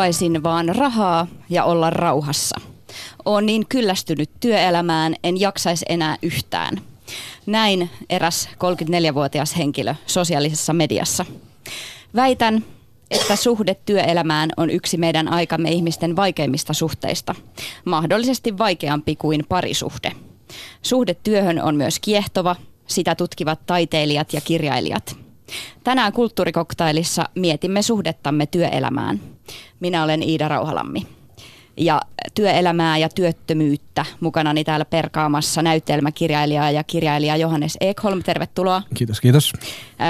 Haluaisin vaan rahaa ja olla rauhassa. Oon niin kyllästynyt työelämään, en jaksaisi enää yhtään. Näin eräs 34-vuotias henkilö sosiaalisessa mediassa. Väitän, että suhde työelämään on yksi meidän aikamme ihmisten vaikeimmista suhteista, mahdollisesti vaikeampi kuin parisuhde. Suhde työhön on myös kiehtova, sitä tutkivat taiteilijat ja kirjailijat. Tänään kulttuurikoktailissa mietimme suhdettamme työelämään. Minä olen Iida Rauhalammi ja työelämää ja työttömyyttä mukanani täällä perkaamassa näytelmäkirjailija ja kirjailija Johannes Ekholm. Tervetuloa. Kiitos, kiitos.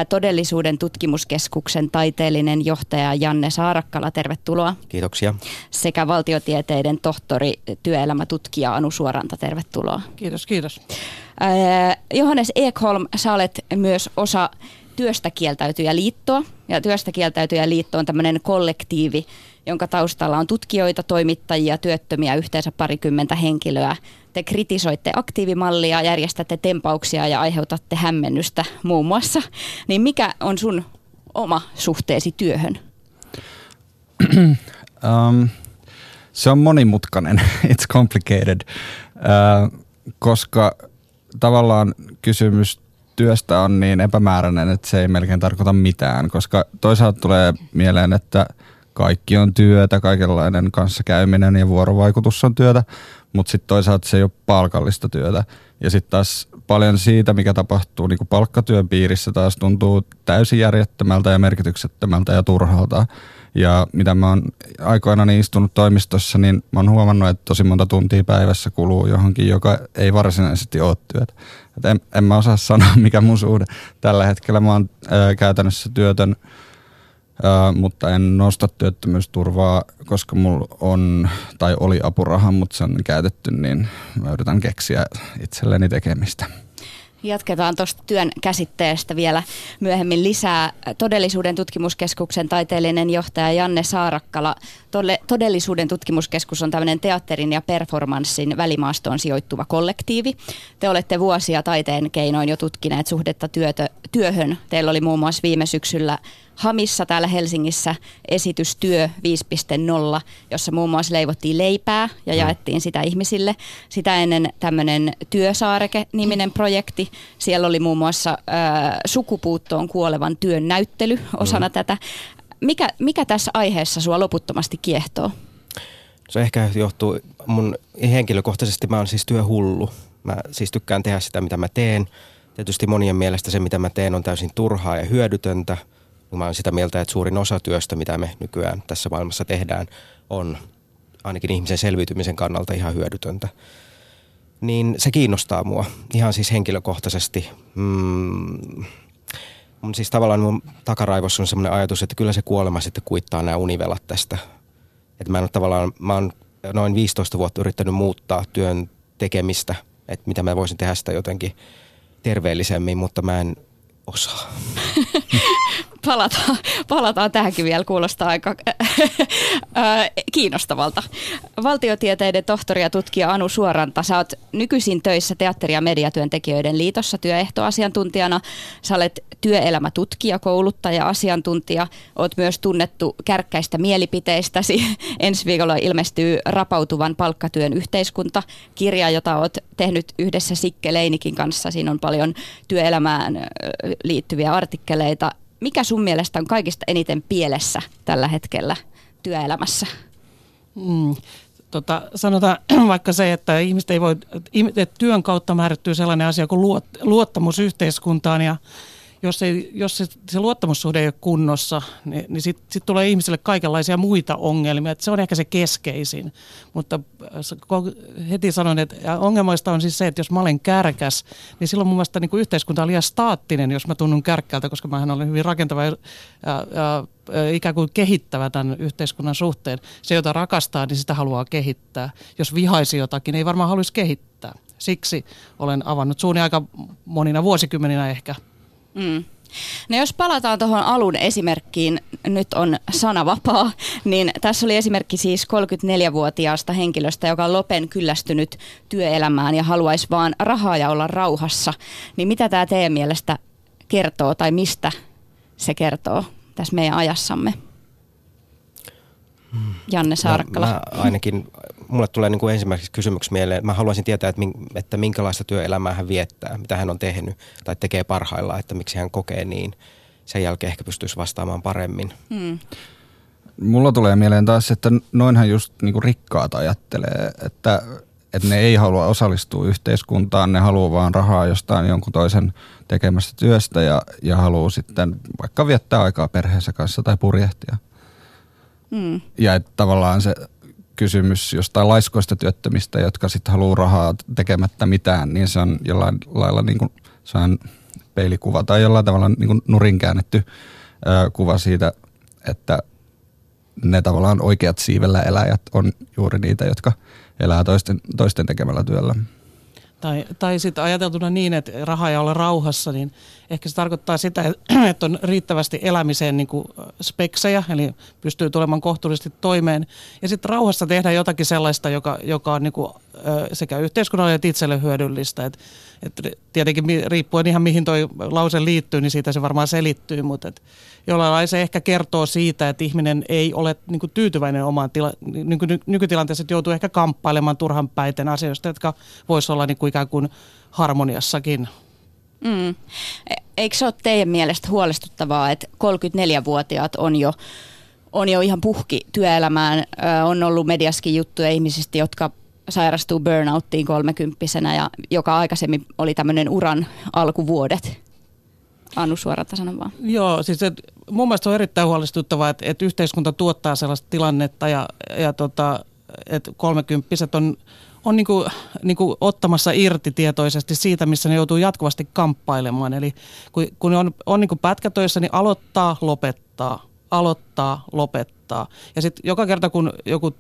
Todellisuuden tutkimuskeskuksen taiteellinen johtaja Janne Saarakkala, tervetuloa. Kiitoksia. Sekä valtiotieteiden tohtori, työelämätutkija Anu Suoranta, tervetuloa. Kiitos, kiitos. Johannes Ekholm, sä olet myös osa työstä kieltäytyjä liittoa. Ja työstä kieltäytyjä liitto on tämmöinen kollektiivi, jonka taustalla on tutkijoita, toimittajia, työttömiä, yhteensä parikymmentä henkilöä. Te kritisoitte aktiivimallia, järjestätte tempauksia ja aiheutatte hämmennystä muun muassa. Niin mikä on sun oma suhteesi työhön? um, se on monimutkainen, it's complicated, uh, koska tavallaan kysymys työstä on niin epämääräinen, että se ei melkein tarkoita mitään, koska toisaalta tulee mieleen, että kaikki on työtä, kaikenlainen kanssakäyminen ja vuorovaikutus on työtä, mutta sitten toisaalta se ei ole palkallista työtä. Ja sitten taas paljon siitä, mikä tapahtuu niin palkkatyön piirissä taas tuntuu täysin järjettömältä ja merkityksettömältä ja turhalta. Ja mitä mä oon aikoinaan istunut toimistossa, niin mä oon huomannut, että tosi monta tuntia päivässä kuluu johonkin, joka ei varsinaisesti ole työtä. Et en, en mä osaa sanoa, mikä mun suhde tällä hetkellä. Mä oon ää, käytännössä työtön, ää, mutta en nosta työttömyysturvaa, koska mulla on tai oli apuraha, mutta se on käytetty, niin mä yritän keksiä itselleni tekemistä. Jatketaan tuosta työn käsitteestä vielä myöhemmin lisää. Todellisuuden tutkimuskeskuksen taiteellinen johtaja Janne Saarakkala. Todellisuuden tutkimuskeskus on tämmöinen teatterin ja performanssin välimaastoon sijoittuva kollektiivi. Te olette vuosia taiteen keinoin jo tutkineet suhdetta työtö, työhön. Teillä oli muun muassa viime syksyllä Hamissa täällä Helsingissä esitys Työ 5.0, jossa muun muassa leivottiin leipää ja mm. jaettiin sitä ihmisille. Sitä ennen tämmöinen Työsaareke-niminen projekti. Siellä oli muun muassa äh, sukupuuttoon kuolevan työn näyttely osana mm. tätä. Mikä, mikä tässä aiheessa sua loputtomasti kiehtoo? Se ehkä johtuu mun henkilökohtaisesti, mä oon siis työhullu. Mä siis tykkään tehdä sitä, mitä mä teen. Tietysti monien mielestä se, mitä mä teen, on täysin turhaa ja hyödytöntä – Mä olen sitä mieltä, että suurin osa työstä, mitä me nykyään tässä maailmassa tehdään, on ainakin ihmisen selviytymisen kannalta ihan hyödytöntä. Niin se kiinnostaa mua ihan siis henkilökohtaisesti. Mm, mun siis tavallaan mun takaraivossa on semmoinen ajatus, että kyllä se kuolema sitten kuittaa nämä univelat tästä. Että mä en ole tavallaan, mä oon noin 15 vuotta yrittänyt muuttaa työn tekemistä, että mitä mä voisin tehdä sitä jotenkin terveellisemmin, mutta mä en osaa. palataan, palataan tähänkin vielä, kuulostaa aika kiinnostavalta. Valtiotieteiden tohtori ja tutkija Anu Suoranta, sä oot nykyisin töissä teatteri- ja mediatyöntekijöiden liitossa työehtoasiantuntijana. Sä olet työelämätutkija, kouluttaja, asiantuntija. Oot myös tunnettu kärkkäistä mielipiteistäsi. Ensi viikolla ilmestyy Rapautuvan palkkatyön yhteiskunta, kirja, jota oot tehnyt yhdessä Sikke Leinikin kanssa. Siinä on paljon työelämään liittyviä artikkeleita mikä sun mielestä on kaikista eniten pielessä tällä hetkellä työelämässä? Mm, tota, sanotaan vaikka se, että ihmiset ei voi, että työn kautta määrittyy sellainen asia kuin luottamus yhteiskuntaan ja jos, ei, jos se, se luottamussuhde ei ole kunnossa, niin, niin sitten sit tulee ihmisille kaikenlaisia muita ongelmia. Et se on ehkä se keskeisin. Mutta äh, heti sanon, että ongelmoista on siis se, että jos mä olen kärkäs, niin silloin mun mielestä niin kuin yhteiskunta on liian staattinen, jos mä tunnun kärkkältä, koska mä olen hyvin rakentava ja, ja, ja ikään kuin kehittävä tämän yhteiskunnan suhteen. Se, jota rakastaa, niin sitä haluaa kehittää. Jos vihaisi jotakin, ei varmaan haluaisi kehittää. Siksi olen avannut suuni aika monina vuosikymmeninä ehkä Mm. No jos palataan tuohon alun esimerkkiin, nyt on sanavapaa, niin tässä oli esimerkki siis 34-vuotiaasta henkilöstä, joka on lopen kyllästynyt työelämään ja haluaisi vaan rahaa ja olla rauhassa. Niin mitä tämä teidän mielestä kertoo tai mistä se kertoo tässä meidän ajassamme? Janne Saarakkala? Mä, mä ainakin, mulle tulee niin kuin ensimmäiseksi kysymyksi mieleen, mä haluaisin tietää, että, että minkälaista työelämää hän viettää, mitä hän on tehnyt tai tekee parhaillaan, että miksi hän kokee niin. Sen jälkeen ehkä pystyisi vastaamaan paremmin. Hmm. Mulla tulee mieleen taas, että noinhan just niin kuin rikkaat ajattelee, että, että ne ei halua osallistua yhteiskuntaan, ne haluaa vaan rahaa jostain jonkun toisen tekemästä työstä ja, ja haluaa sitten vaikka viettää aikaa perheensä kanssa tai purjehtia. Mm. Ja että tavallaan se kysymys jostain laiskoista työttömistä, jotka sitten haluaa rahaa tekemättä mitään, niin se on jollain lailla niin kuin, se on peilikuva tai jollain tavalla niin kuin nurin käännetty ö, kuva siitä, että ne tavallaan oikeat siivellä eläjät on juuri niitä, jotka elää toisten, toisten tekemällä työllä. Tai, tai sitten ajateltuna niin, että raha ei ole rauhassa, niin ehkä se tarkoittaa sitä, että on riittävästi elämiseen niin kuin speksejä, eli pystyy tulemaan kohtuullisesti toimeen. Ja sitten rauhassa tehdään jotakin sellaista, joka, joka on niin kuin, sekä yhteiskunnalle että itselle hyödyllistä. Et, et tietenkin riippuen ihan mihin tuo lause liittyy, niin siitä se varmaan selittyy, mutta et jollain lailla se ehkä kertoo siitä, että ihminen ei ole niin kuin tyytyväinen omaan tila, niin kuin nykytilanteessa, että joutuu ehkä kamppailemaan turhan päiten asioista, jotka voisi olla niin kuin ikään kuin harmoniassakin. Mm. E, eikö se ole teidän mielestä huolestuttavaa, että 34-vuotiaat on jo, on jo ihan puhki työelämään? On ollut mediaskin juttuja ihmisistä, jotka sairastuu burnouttiin kolmekymppisenä ja joka aikaisemmin oli tämmöinen uran alkuvuodet. Anu suoralta sanon vaan. Joo, siis et, mun mielestä on erittäin huolestuttavaa, että, että yhteiskunta tuottaa sellaista tilannetta ja, ja tota, että kolmekymppiset on, on niinku, niinku ottamassa irti tietoisesti siitä, missä ne joutuu jatkuvasti kamppailemaan. Eli kun, kun on, on niinku pätkätöissä, niin aloittaa, lopettaa, aloittaa, lopettaa. Ja sitten joka kerta, kun joku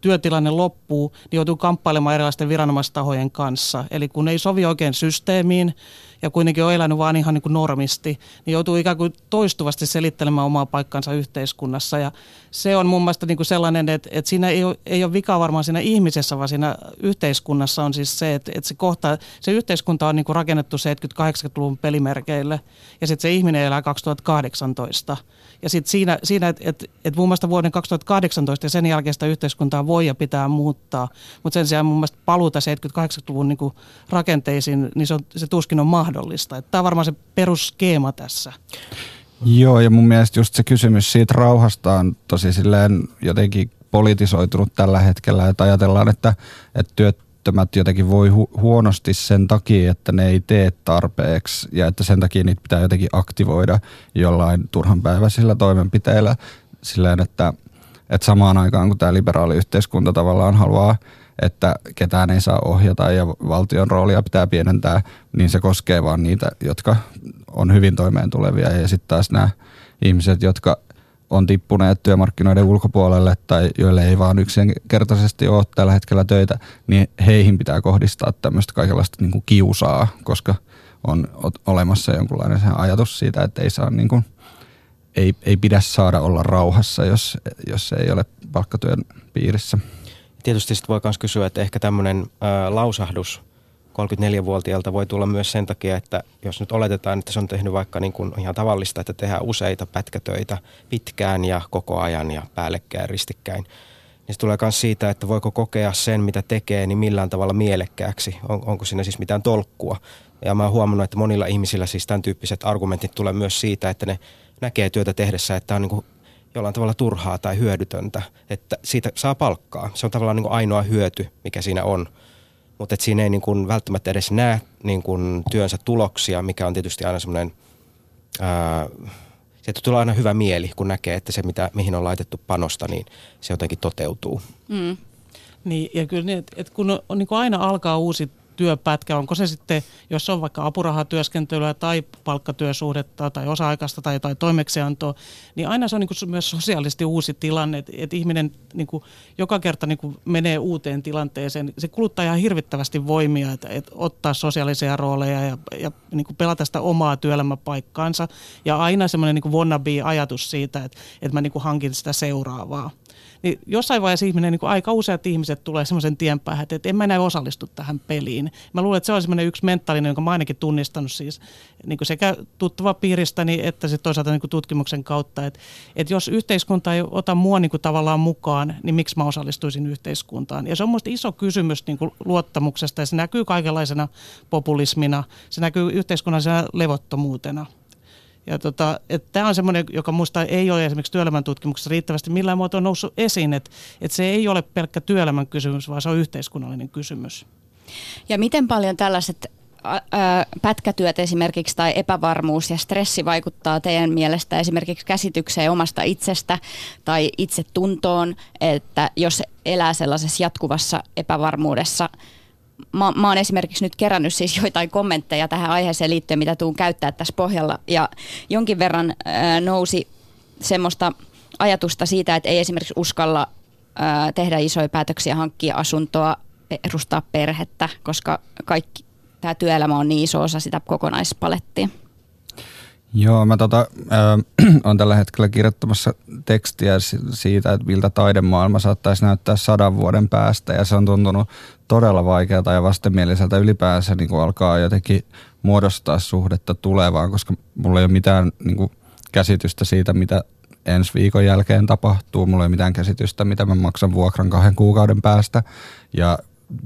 työtilanne loppuu, niin joutuu kamppailemaan erilaisten viranomaistahojen kanssa. Eli kun ei sovi oikein systeemiin, ja kuitenkin on elänyt vaan ihan niin kuin normisti, niin joutuu ikään kuin toistuvasti selittelemään omaa paikkansa yhteiskunnassa. Ja se on mun mielestä niin kuin sellainen, että, että siinä ei ole, ei ole vika varmaan siinä ihmisessä, vaan siinä yhteiskunnassa on siis se, että, että se, kohta, se yhteiskunta on niin kuin rakennettu 70-80-luvun pelimerkeille ja sitten se ihminen elää 2018. Ja sitten siinä, siinä että et, et mun mielestä vuoden 2018 ja sen jälkeen sitä yhteiskuntaa voi ja pitää muuttaa, mutta sen sijaan mun mielestä paluuta 70-80-luvun niin rakenteisiin, niin se, on, se tuskin on mahdollista. Tämä on varmaan se perusskeema tässä. Joo, ja mun mielestä just se kysymys siitä rauhasta on tosi silleen jotenkin politisoitunut tällä hetkellä, että ajatellaan, että, että työttömät jotenkin voi hu- huonosti sen takia, että ne ei tee tarpeeksi ja että sen takia niitä pitää jotenkin aktivoida jollain turhanpäiväisillä toimenpiteillä silleen, että, että samaan aikaan kun tämä liberaali yhteiskunta tavallaan haluaa että ketään ei saa ohjata ja valtion roolia pitää pienentää, niin se koskee vaan niitä, jotka on hyvin toimeen tulevia. Ja sitten taas nämä ihmiset, jotka on tippuneet työmarkkinoiden ulkopuolelle tai joille ei vaan yksinkertaisesti ole tällä hetkellä töitä, niin heihin pitää kohdistaa tämmöistä kaikenlaista niin kuin kiusaa, koska on olemassa jonkunlainen ajatus siitä, että ei saa niin kuin, ei, ei pidä saada olla rauhassa, jos, jos ei ole palkkatyön piirissä tietysti sitten voi myös kysyä, että ehkä tämmöinen lausahdus 34-vuotiaalta voi tulla myös sen takia, että jos nyt oletetaan, että se on tehnyt vaikka niin kuin ihan tavallista, että tehdään useita pätkätöitä pitkään ja koko ajan ja päällekkäin ristikkäin, niin se tulee myös siitä, että voiko kokea sen, mitä tekee, niin millään tavalla mielekkääksi. On, onko siinä siis mitään tolkkua? Ja mä oon huomannut, että monilla ihmisillä siis tämän tyyppiset argumentit tulee myös siitä, että ne näkee työtä tehdessä, että on niin kuin jollain tavalla turhaa tai hyödytöntä, että siitä saa palkkaa. Se on tavallaan niin kuin ainoa hyöty, mikä siinä on. Mutta siinä ei niin kuin välttämättä edes näe niin kuin työnsä tuloksia, mikä on tietysti aina semmoinen, sieltä tulee aina hyvä mieli, kun näkee, että se mitä, mihin on laitettu panosta, niin se jotenkin toteutuu. Mm. Niin, ja kyllä niin, että, että kun on, on niin kuin aina alkaa uusi työpätkä, onko se sitten, jos on vaikka apurahatyöskentelyä tai palkkatyösuhdetta tai osa-aikaista tai jotain toimeksiantoa, niin aina se on niin kuin myös sosiaalisesti uusi tilanne, että, että ihminen niin kuin joka kerta niin kuin menee uuteen tilanteeseen. Se kuluttaa ihan hirvittävästi voimia, että, että ottaa sosiaalisia rooleja ja, ja niin kuin pelata sitä omaa työelämäpaikkaansa ja aina semmoinen niin wannabe-ajatus siitä, että, että mä niin kuin hankin sitä seuraavaa. Niin jossain vaiheessa ihminen, niin kuin aika useat ihmiset tulee semmoisen tien päähän, että en mä enää osallistu tähän peliin. Mä luulen, että se on semmoinen yksi mentaalinen, jonka mä ainakin tunnistanut siis niin kuin sekä tuttava piiristäni että sitten toisaalta niin kuin tutkimuksen kautta. Että, että jos yhteiskunta ei ota mua niin kuin tavallaan mukaan, niin miksi mä osallistuisin yhteiskuntaan? Ja se on minusta iso kysymys niin kuin luottamuksesta ja se näkyy kaikenlaisena populismina, se näkyy yhteiskunnallisena levottomuutena. Ja tota, tämä on semmoinen, joka minusta ei ole esimerkiksi työelämän tutkimuksessa riittävästi millään muotoa noussut esiin, että, että se ei ole pelkkä työelämän kysymys, vaan se on yhteiskunnallinen kysymys. Ja miten paljon tällaiset pätkätyöt esimerkiksi tai epävarmuus ja stressi vaikuttaa teidän mielestä esimerkiksi käsitykseen omasta itsestä tai itsetuntoon, että jos elää sellaisessa jatkuvassa epävarmuudessa – mä, mä oon esimerkiksi nyt kerännyt siis joitain kommentteja tähän aiheeseen liittyen, mitä tuun käyttää tässä pohjalla. Ja jonkin verran ää, nousi semmoista ajatusta siitä, että ei esimerkiksi uskalla ää, tehdä isoja päätöksiä, hankkia asuntoa, perustaa perhettä, koska kaikki tämä työelämä on niin iso osa sitä kokonaispalettia. Joo, mä tota, äh, on tällä hetkellä kirjoittamassa tekstiä siitä, että miltä taidemaailma saattaisi näyttää sadan vuoden päästä ja se on tuntunut todella vaikealta ja vastenmieliseltä ylipäänsä niin kuin alkaa jotenkin muodostaa suhdetta tulevaan, koska mulla ei ole mitään niin kuin, käsitystä siitä, mitä ensi viikon jälkeen tapahtuu. Mulla ei ole mitään käsitystä, mitä mä maksan vuokran kahden kuukauden päästä ja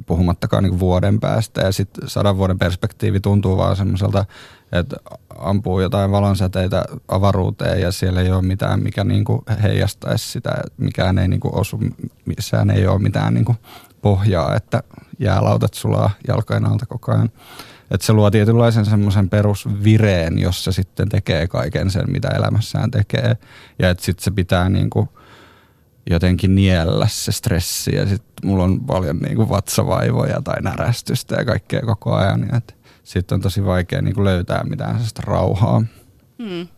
puhumattakaan niin vuoden päästä. Ja sitten sadan vuoden perspektiivi tuntuu vaan semmoiselta, että ampuu jotain valonsäteitä avaruuteen ja siellä ei ole mitään, mikä niin kuin heijastaisi sitä. Mikään ei niin kuin osu, missään ei ole mitään niin kuin pohjaa, että jäälautat sulaa jalkojen alta koko ajan. Että se luo tietynlaisen semmoisen perusvireen, jossa sitten tekee kaiken sen, mitä elämässään tekee. Ja että sitten se pitää niin kuin jotenkin niellä se stressi ja sitten mulla on paljon niin kuin vatsavaivoja tai närästystä ja kaikkea koko ajan. Sitten on tosi vaikea niin kuin löytää mitään sellaista rauhaa. Hmm.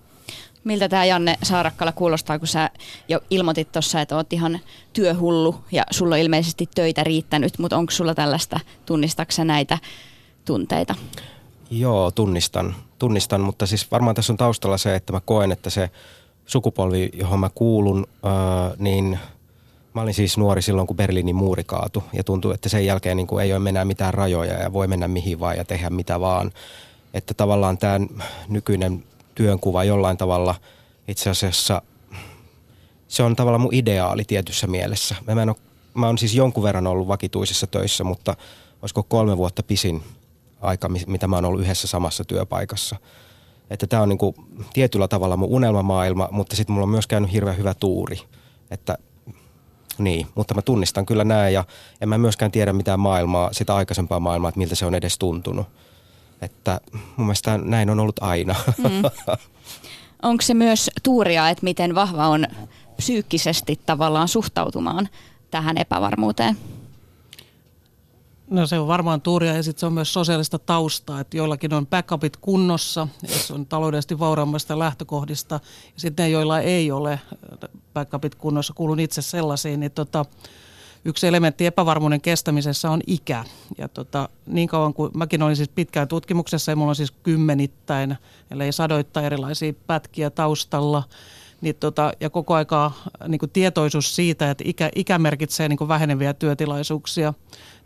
Miltä tämä Janne Saarakkala kuulostaa, kun sä jo ilmoitit tuossa, että oot ihan työhullu ja sulla on ilmeisesti töitä riittänyt, mutta onko sulla tällaista, tunnistaksä näitä tunteita? Joo, tunnistan, tunnistan, mutta siis varmaan tässä on taustalla se, että mä koen, että se sukupolvi, johon mä kuulun, ää, niin mä olin siis nuori silloin, kun Berliinin muuri kaatui ja tuntuu, että sen jälkeen niin kuin ei ole enää mitään rajoja ja voi mennä mihin vaan ja tehdä mitä vaan. Että tavallaan tämä nykyinen työnkuva jollain tavalla itse asiassa, se on tavallaan mun ideaali tietyssä mielessä. Mä, en ole, mä oon siis jonkun verran ollut vakituisessa töissä, mutta olisiko kolme vuotta pisin aika, mitä mä oon ollut yhdessä samassa työpaikassa. Että tämä on niinku tietyllä tavalla mun unelmamaailma, mutta sitten mulla on myös käynyt hirveän hyvä tuuri. Että niin, mutta mä tunnistan kyllä näin ja en mä myöskään tiedä mitään maailmaa, sitä aikaisempaa maailmaa, että miltä se on edes tuntunut. Että mun mielestä näin on ollut aina. Mm. Onko se myös tuuria, että miten vahva on psyykkisesti tavallaan suhtautumaan tähän epävarmuuteen? No se on varmaan tuuria ja sitten se on myös sosiaalista taustaa, että joillakin on backupit kunnossa, jos on taloudellisesti vauraammasta lähtökohdista. Ja sitten ne, joilla ei ole backupit kunnossa, kuulun itse sellaisiin, niin tota, yksi elementti epävarmuuden kestämisessä on ikä. Ja tota, niin kauan kuin mäkin olin siis pitkään tutkimuksessa ja mulla on siis kymmenittäin, ellei sadoittain erilaisia pätkiä taustalla, niin tota, ja koko aikaa niin kuin tietoisuus siitä, että ikä, ikä merkitsee niin väheneviä työtilaisuuksia,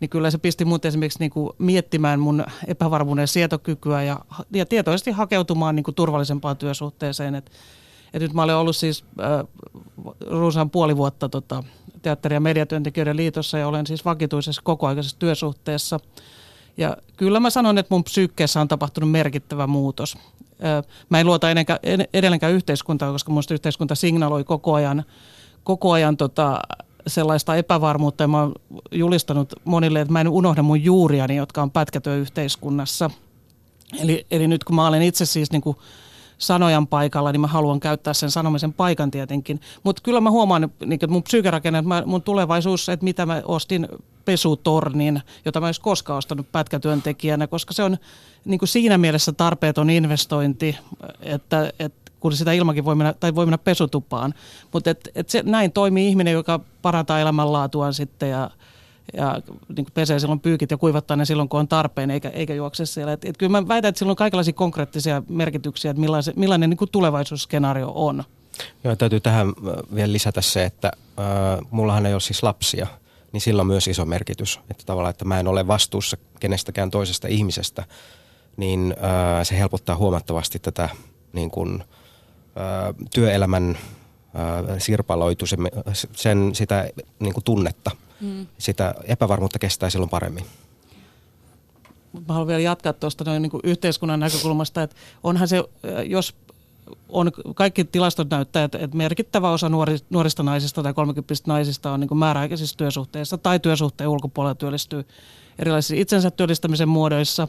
niin kyllä se pisti mut esimerkiksi niin miettimään mun epävarmuuden sietokykyä ja, ja tietoisesti hakeutumaan niin turvallisempaan työsuhteeseen. Et, et nyt mä olen ollut siis äh, runsaan puoli vuotta tota, teatteri- ja mediatyöntekijöiden liitossa ja olen siis vakituisessa kokoaikaisessa työsuhteessa. Ja kyllä mä sanon, että mun psyykkeessä on tapahtunut merkittävä muutos. Mä en luota edelleenkään yhteiskuntaa, koska mun yhteiskunta signaloi koko ajan, koko ajan tota, sellaista epävarmuutta. Ja mä oon julistanut monille, että mä en unohda mun juuriani, jotka on pätkätyöyhteiskunnassa. Eli, eli nyt kun mä olen itse siis niin kuin sanojan paikalla, niin mä haluan käyttää sen sanomisen paikan tietenkin. Mutta kyllä mä huomaan, niin että mun psyykerakenne, että mun tulevaisuus, että mitä mä ostin pesutornin, jota mä en koskaan ostanut pätkätyöntekijänä, koska se on niin kuin siinä mielessä tarpeeton investointi, että, että kun sitä ilmakin voi mennä, tai voi mennä pesutupaan. Mutta et, et näin toimii ihminen, joka parantaa elämänlaatuaan sitten ja, ja niin pesee silloin pyykit ja kuivattaa ne silloin, kun on tarpeen, eikä, eikä juokse siellä. Et, et kyllä mä väitän, että sillä on kaikenlaisia konkreettisia merkityksiä, että millainen, millainen niin kuin tulevaisuusskenaario on. Joo, täytyy tähän vielä lisätä se, että äh, mullahan ei ole siis lapsia, niin sillä on myös iso merkitys. Että tavallaan, että mä en ole vastuussa kenestäkään toisesta ihmisestä, niin äh, se helpottaa huomattavasti tätä niin kuin, äh, työelämän äh, sirpaloitu, sen, sen sitä niin kuin tunnetta. Mm. Sitä epävarmuutta kestää silloin paremmin mä haluan vielä jatkaa tuosta noin niin yhteiskunnan näkökulmasta, että onhan se, jos on, kaikki tilastot näyttää, että, että merkittävä osa nuori, nuorista naisista tai 30 naisista on niin määräaikaisissa työsuhteissa tai työsuhteen ulkopuolella työllistyy erilaisissa itsensä työllistämisen muodoissa.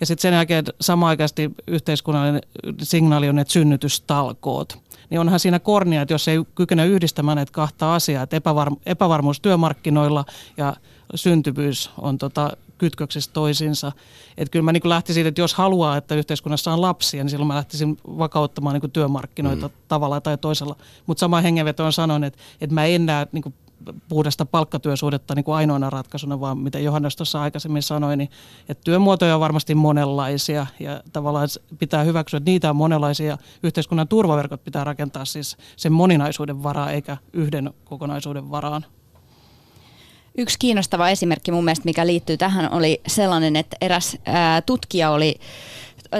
Ja sitten sen jälkeen samaaikaisesti yhteiskunnallinen signaali on, että synnytystalkoot. Niin onhan siinä kornia, että jos ei kykene yhdistämään näitä kahta asiaa, että epävarmu- epävarmuus työmarkkinoilla ja syntyvyys on tota kytköksissä toisiinsa. Että kyllä mä niin lähtisin siitä, että jos haluaa, että yhteiskunnassa on lapsia, niin silloin mä lähtisin vakauttamaan niin työmarkkinoita mm. tavalla tai toisella. Mutta sama hengenveto on sanon, että, että mä en näe niin puhdasta palkkatyösuhdetta niin kuin ainoana ratkaisuna, vaan mitä Johannes tuossa aikaisemmin sanoi, niin että työmuotoja on varmasti monenlaisia ja tavallaan pitää hyväksyä, että niitä on monenlaisia. Yhteiskunnan turvaverkot pitää rakentaa siis sen moninaisuuden varaa eikä yhden kokonaisuuden varaan. Yksi kiinnostava esimerkki mun mielestä, mikä liittyy tähän, oli sellainen, että eräs ää, tutkija oli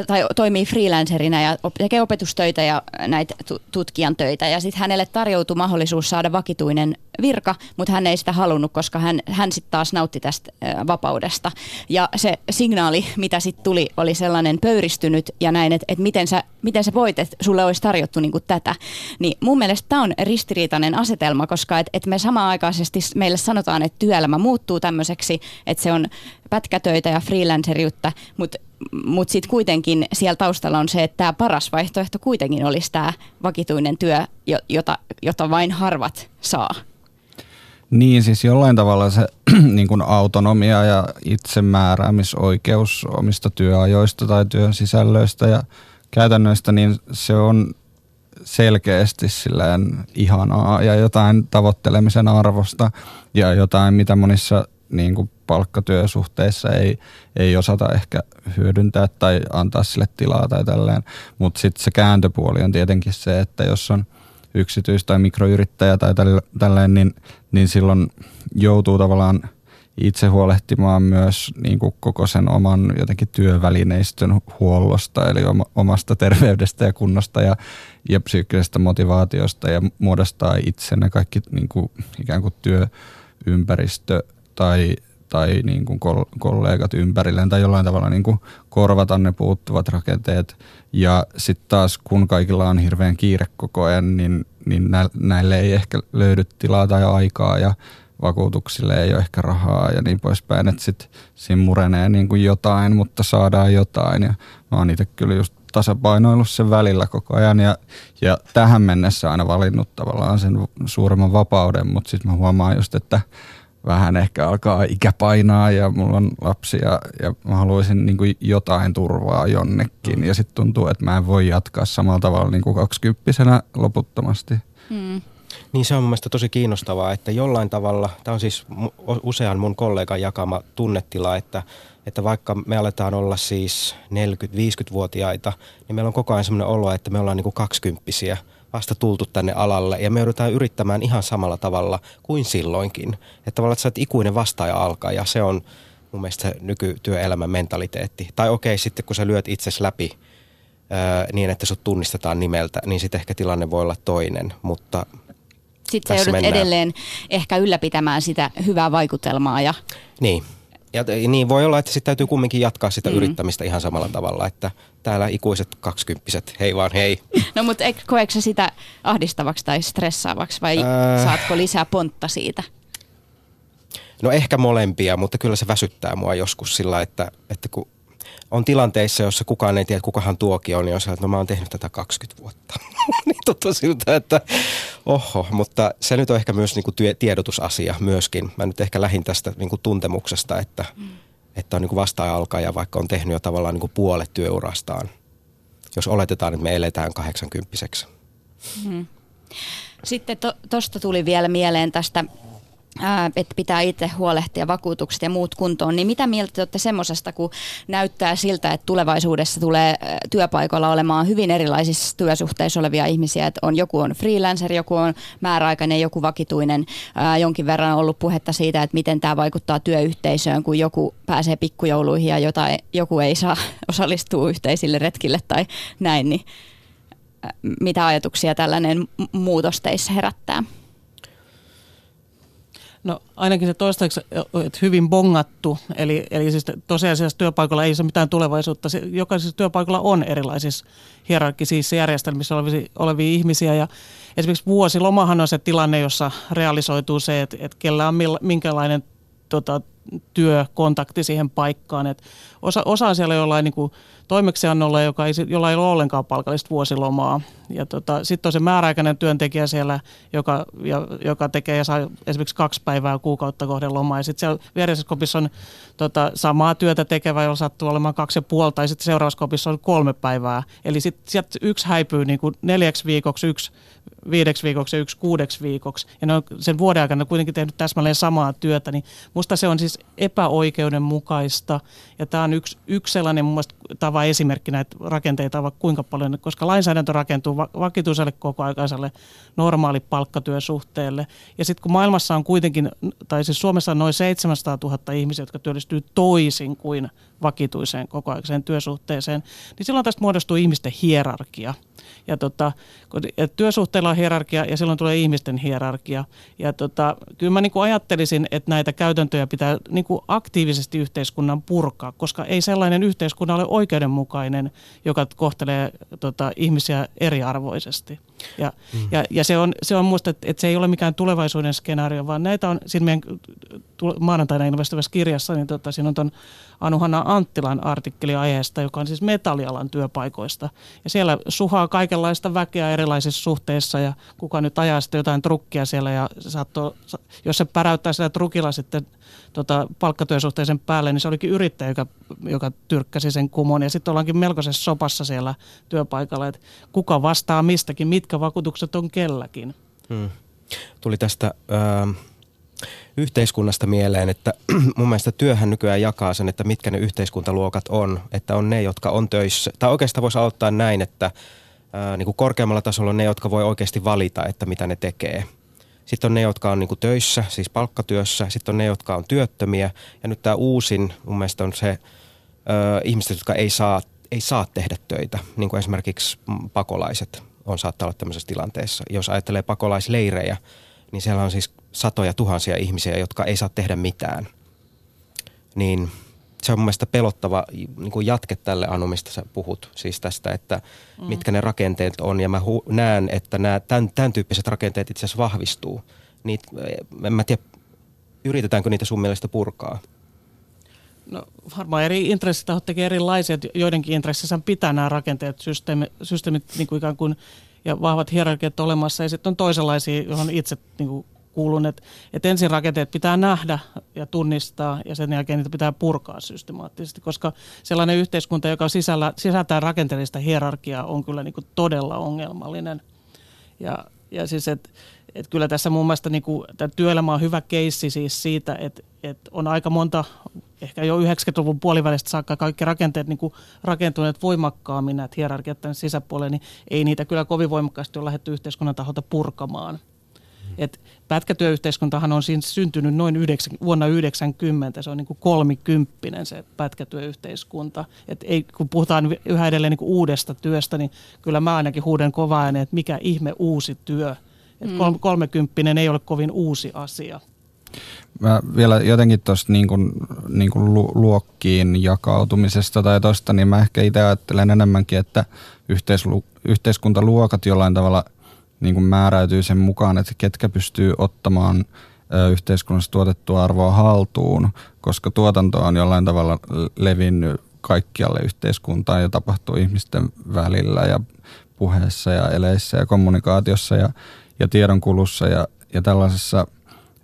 tai toimii freelancerina ja tekee opetustöitä ja näitä tutkijan töitä. Ja sitten hänelle tarjoutui mahdollisuus saada vakituinen virka, mutta hän ei sitä halunnut, koska hän, hän sitten taas nautti tästä vapaudesta. Ja se signaali, mitä sitten tuli, oli sellainen pöyristynyt ja näin, että, että miten, sä, miten sä voit, että sulle olisi tarjottu niinku tätä. Niin mun mielestä tämä on ristiriitainen asetelma, koska et, et me samaaikaisesti meille sanotaan, että työelämä muuttuu tämmöiseksi, että se on pätkätöitä ja freelanceriutta, mutta mutta sitten kuitenkin siellä taustalla on se, että tämä paras vaihtoehto kuitenkin olisi tämä vakituinen työ, jota, jota vain harvat saa. Niin, siis jollain tavalla se niin kuin autonomia ja itsemääräämisoikeus omista työajoista tai työn sisällöistä ja käytännöistä, niin se on selkeästi silleen ihanaa ja jotain tavoittelemisen arvosta ja jotain, mitä monissa niin kuin palkkatyösuhteissa ei, ei osata ehkä hyödyntää tai antaa sille tilaa tai tälleen. Mutta sitten se kääntöpuoli on tietenkin se, että jos on yksityis- tai mikroyrittäjä tai tälleen, niin, niin silloin joutuu tavallaan itse huolehtimaan myös niin kuin koko sen oman jotenkin työvälineistön huollosta, eli omasta terveydestä ja kunnosta ja, ja psyykkisestä motivaatiosta ja muodostaa itse ne kaikki niin kuin, ikään kuin työympäristö tai tai niin kuin kollegat ympärilleen tai jollain tavalla niin kuin korvata ne puuttuvat rakenteet. Ja sitten taas kun kaikilla on hirveän kiire koko ajan, niin, niin näille ei ehkä löydy tilaa tai aikaa ja vakuutuksille ei ole ehkä rahaa ja niin poispäin. Että sitten siinä murenee niin kuin jotain, mutta saadaan jotain. Ja mä oon itse kyllä just tasapainoillut sen välillä koko ajan ja, ja tähän mennessä aina valinnut tavallaan sen suuremman vapauden, mutta sitten mä huomaan just, että vähän ehkä alkaa ikä painaa ja mulla on lapsia ja mä haluaisin niin kuin jotain turvaa jonnekin. Mm. Ja sitten tuntuu, että mä en voi jatkaa samalla tavalla niin kuin kaksikymppisenä loputtomasti. Mm. Niin se on mun mielestä tosi kiinnostavaa, että jollain tavalla, tämä on siis usean mun kollegan jakama tunnetila, että, että vaikka me aletaan olla siis 40-50-vuotiaita, niin meillä on koko ajan sellainen olo, että me ollaan niin kuin kaksikymppisiä – vasta tultu tänne alalle ja me joudutaan yrittämään ihan samalla tavalla kuin silloinkin. Että tavallaan että sä oot ikuinen vastaaja alkaa ja se on mun mielestä nykytyöelämän mentaliteetti. Tai okei, sitten kun sä lyöt itsesi läpi ää, niin, että sut tunnistetaan nimeltä, niin sitten ehkä tilanne voi olla toinen, mutta sitten sä joudut mennään. edelleen ehkä ylläpitämään sitä hyvää vaikutelmaa. Ja... Niin, ja niin voi olla, että sitten täytyy kumminkin jatkaa sitä mm. yrittämistä ihan samalla tavalla, että täällä ikuiset kaksikymppiset, hei vaan hei. No mutta koetko sitä ahdistavaksi tai stressaavaksi vai äh... saatko lisää pontta siitä? No ehkä molempia, mutta kyllä se väsyttää mua joskus sillä, että, että kun on tilanteissa, jossa kukaan ei tiedä, kukahan tuokin on, niin on se, että no mä oon tehnyt tätä 20 vuotta. niin tuntuu siltä, että oho, mutta se nyt on ehkä myös niin kuin tiedotusasia myöskin. Mä nyt ehkä lähin tästä niin kuin tuntemuksesta, että, mm. että on niin kuin vastaaja vaikka on tehnyt jo tavallaan niin kuin puolet työurastaan, jos oletetaan, että me eletään 80 mm. Sitten tuosta to, tuli vielä mieleen tästä että pitää itse huolehtia vakuutukset ja muut kuntoon, niin mitä mieltä te olette semmoisesta, kun näyttää siltä, että tulevaisuudessa tulee työpaikoilla olemaan hyvin erilaisissa työsuhteissa olevia ihmisiä, että on joku on freelancer, joku on määräaikainen, joku vakituinen, ää, jonkin verran on ollut puhetta siitä, että miten tämä vaikuttaa työyhteisöön, kun joku pääsee pikkujouluihin ja jota, joku ei saa osallistua yhteisille retkille tai näin, niin mitä ajatuksia tällainen muutos teissä herättää? No ainakin se toistaiseksi että hyvin bongattu, eli, eli siis tosiasiassa työpaikalla ei ole mitään tulevaisuutta. Se, jokaisessa työpaikalla on erilaisissa hierarkisissa järjestelmissä olevia, olevia ihmisiä ja esimerkiksi vuosilomahan on se tilanne, jossa realisoituu se, että, että kellä on minkälainen tota, työkontakti siihen paikkaan. Et osa, osa siellä jollain niin kuin toimeksiannolla, joka ei, jolla ei ole ollenkaan palkallista vuosilomaa. Ja tota, sitten on se määräaikainen työntekijä siellä, joka, ja, joka tekee ja saa esimerkiksi kaksi päivää kuukautta kohden lomaa. Ja sitten siellä vieressä kopissa on tota, samaa työtä tekevä, jolla sattuu olemaan kaksi ja puoli, tai sitten seuraavassa kopissa on kolme päivää. Eli sitten sieltä yksi häipyy niin kuin neljäksi viikoksi, yksi viideksi viikoksi ja yksi kuudeksi viikoksi. Ja ne on sen vuoden aikana kuitenkin tehnyt täsmälleen samaa työtä, niin musta se on siis epäoikeudenmukaista. Ja tämä on yksi, yksi sellainen mun mielestä tava esimerkki näitä rakenteita, vaikka kuinka paljon, koska lainsäädäntö rakentuu vakituiselle kokoaikaiselle normaali palkkatyösuhteelle. Ja sitten kun maailmassa on kuitenkin, tai siis Suomessa on noin 700 000 ihmisiä, jotka työllistyy toisin kuin vakituiseen kokoaikaiseen työsuhteeseen, niin silloin tästä muodostuu ihmisten hierarkia. Ja tota, ja työsuhteilla on hierarkia ja silloin tulee ihmisten hierarkia. Ja tota, kyllä mä niin kuin ajattelisin, että näitä käytäntöjä pitää niin kuin aktiivisesti yhteiskunnan purkaa, koska ei sellainen yhteiskunta ole oikeudenmukainen, joka kohtelee tota, ihmisiä eriarvoisesti. Ja, mm. ja, ja se on, se on muista, että, että se ei ole mikään tulevaisuuden skenaario, vaan näitä on siinä meidän maanantaina ilmestyvässä kirjassa, niin tota, siinä on tuon Anuhanna Anttilan artikkeli aiheesta, joka on siis metallialan työpaikoista. Ja siellä suhaa kaikenlaista väkeä erilaisissa suhteissa ja kuka nyt ajaa sitten jotain trukkia siellä ja saattoi, jos se päräyttää sitä trukilla sitten tota, palkkatyösuhteisen päälle, niin se olikin yrittäjä, joka, joka tyrkkäsi sen kumon. Ja sitten ollaankin melkoisessa sopassa siellä työpaikalla, että kuka vastaa mistäkin, mitkä vakuutukset on kelläkin. Hmm. Tuli tästä... Äh yhteiskunnasta mieleen, että mun mielestä työhän nykyään jakaa sen, että mitkä ne yhteiskuntaluokat on. Että on ne, jotka on töissä. Tai oikeastaan voisi aloittaa näin, että niin kuin korkeammalla tasolla on ne, jotka voi oikeasti valita, että mitä ne tekee. Sitten on ne, jotka on niin kuin töissä, siis palkkatyössä. Sitten on ne, jotka on työttömiä. Ja nyt tämä uusin mun mielestä on se ää, ihmiset, jotka ei saa, ei saa tehdä töitä. Niin kuin esimerkiksi pakolaiset on saattaa olla tämmöisessä tilanteessa. Jos ajattelee pakolaisleirejä, niin siellä on siis satoja tuhansia ihmisiä, jotka ei saa tehdä mitään. Niin se on mun mielestä pelottava niin kuin jatke tälle Anu, mistä sä puhut. Siis tästä, että mm. mitkä ne rakenteet on. Ja mä hu- näen, että nämä tämän, tämän tyyppiset rakenteet itse asiassa vahvistuu. Niit, en mä tiedä, yritetäänkö niitä sun mielestä purkaa? No varmaan eri intressitahot tekee erilaisia. Joidenkin intressissä pitää nämä rakenteet, systeemit, systeemit niin kuin ikään kuin ja vahvat hierarkiat olemassa. Ja sitten on toisenlaisia, johon itse niin kuin kuulun, että, että ensin rakenteet pitää nähdä ja tunnistaa ja sen jälkeen niitä pitää purkaa systemaattisesti, koska sellainen yhteiskunta, joka sisällä, sisältää rakenteellista hierarkiaa, on kyllä niin kuin todella ongelmallinen. Ja, ja siis, että et kyllä tässä mun mielestä niin kuin, työelämä on hyvä keissi siis siitä, että et on aika monta, ehkä jo 90-luvun puolivälistä saakka kaikki rakenteet niin kuin rakentuneet voimakkaammin näitä hierarkiat tänne sisäpuolelle, niin ei niitä kyllä kovin voimakkaasti ole lähdetty yhteiskunnan taholta purkamaan. Et pätkätyöyhteiskuntahan on siinä syntynyt noin 9, vuonna 90, se on niin kuin kolmikymppinen se pätkätyöyhteiskunta. Et ei, kun puhutaan yhä edelleen niin kuin uudesta työstä, niin kyllä mä ainakin huuden kova ääneen, että mikä ihme uusi työ. Et mm. kolmekymppinen ei ole kovin uusi asia. Mä vielä jotenkin tuosta niin kuin, niin kuin luokkiin jakautumisesta tai tuosta, niin mä ehkä itse ajattelen enemmänkin, että yhteislu, yhteiskuntaluokat jollain tavalla niin kuin määräytyy sen mukaan, että ketkä pystyy ottamaan yhteiskunnassa tuotettua arvoa haltuun, koska tuotanto on jollain tavalla levinnyt kaikkialle yhteiskuntaan ja tapahtuu ihmisten välillä ja puheessa ja eleissä ja kommunikaatiossa ja, ja tiedonkulussa ja, ja tällaisessa,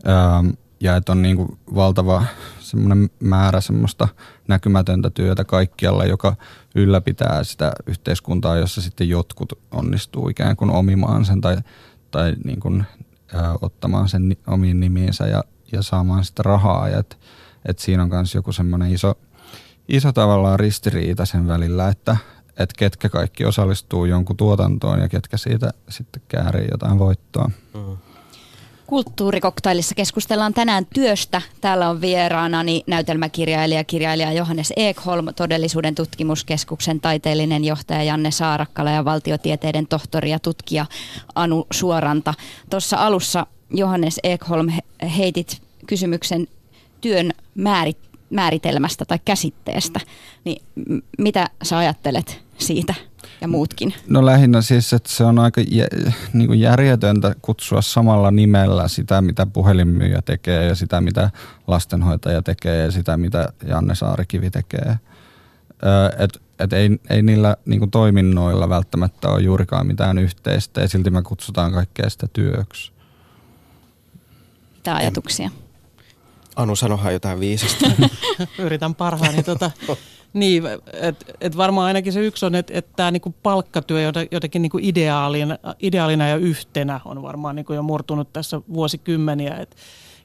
ää, ja että on niin kuin valtava semmoinen määrä semmoista näkymätöntä työtä kaikkialla, joka ylläpitää sitä yhteiskuntaa, jossa sitten jotkut onnistuu ikään kuin omimaan sen tai, tai niin kuin, ä, ottamaan sen omiin nimiinsä ja, ja saamaan sitä rahaa. Ja et, et siinä on myös joku semmoinen iso, iso tavallaan ristiriita sen välillä, että et ketkä kaikki osallistuu jonkun tuotantoon ja ketkä siitä sitten käärii jotain voittoa. Mm. Kulttuurikoktailissa keskustellaan tänään työstä. Täällä on vieraanani näytelmäkirjailija kirjailija Johannes Ekholm, todellisuuden tutkimuskeskuksen taiteellinen johtaja Janne Saarakkala ja valtiotieteiden tohtori ja tutkija Anu Suoranta. Tuossa alussa Johannes Ekholm heitit kysymyksen työn määrit, määritelmästä tai käsitteestä. Niin mitä sä ajattelet siitä? Ja muutkin? No lähinnä siis, että se on aika jä, niin kuin järjetöntä kutsua samalla nimellä sitä, mitä puhelinmyyjä tekee ja sitä, mitä lastenhoitaja tekee ja sitä, mitä Janne Saarikivi tekee. Että et ei, ei niillä niin kuin toiminnoilla välttämättä ole juurikaan mitään yhteistä ja silti me kutsutaan kaikkea sitä työksi. Mitä ajatuksia? Anu, sanohan jotain viisasta. Yritän parhaani. Tuota, Niin, että et varmaan ainakin se yksi on, että et tämä niinku palkkatyö jotenkin niinku ideaalina, ideaalina ja yhtenä on varmaan niinku jo murtunut tässä vuosikymmeniä. Että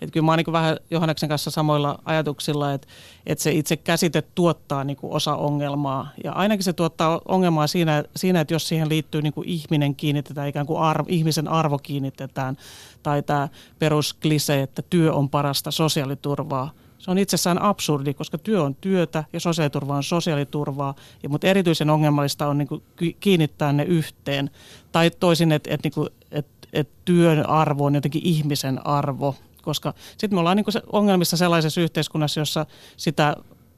et kyllä mä oon niinku vähän Johanneksen kanssa samoilla ajatuksilla, että et se itse käsite tuottaa niinku osa ongelmaa. Ja ainakin se tuottaa ongelmaa siinä, siinä että jos siihen liittyy niinku ihminen kiinnitetään, ikään kuin arvo, ihmisen arvo kiinnitetään, tai tämä perusklise, että työ on parasta sosiaaliturvaa – se on itsessään absurdi, koska työ on työtä ja sosiaaliturva on sosiaaliturvaa, ja, mutta erityisen ongelmallista on niin kuin, kiinnittää ne yhteen. Tai toisin, että et, niin et, et työn arvo on jotenkin ihmisen arvo, koska sitten me ollaan niin kuin ongelmissa sellaisessa yhteiskunnassa, jossa sitä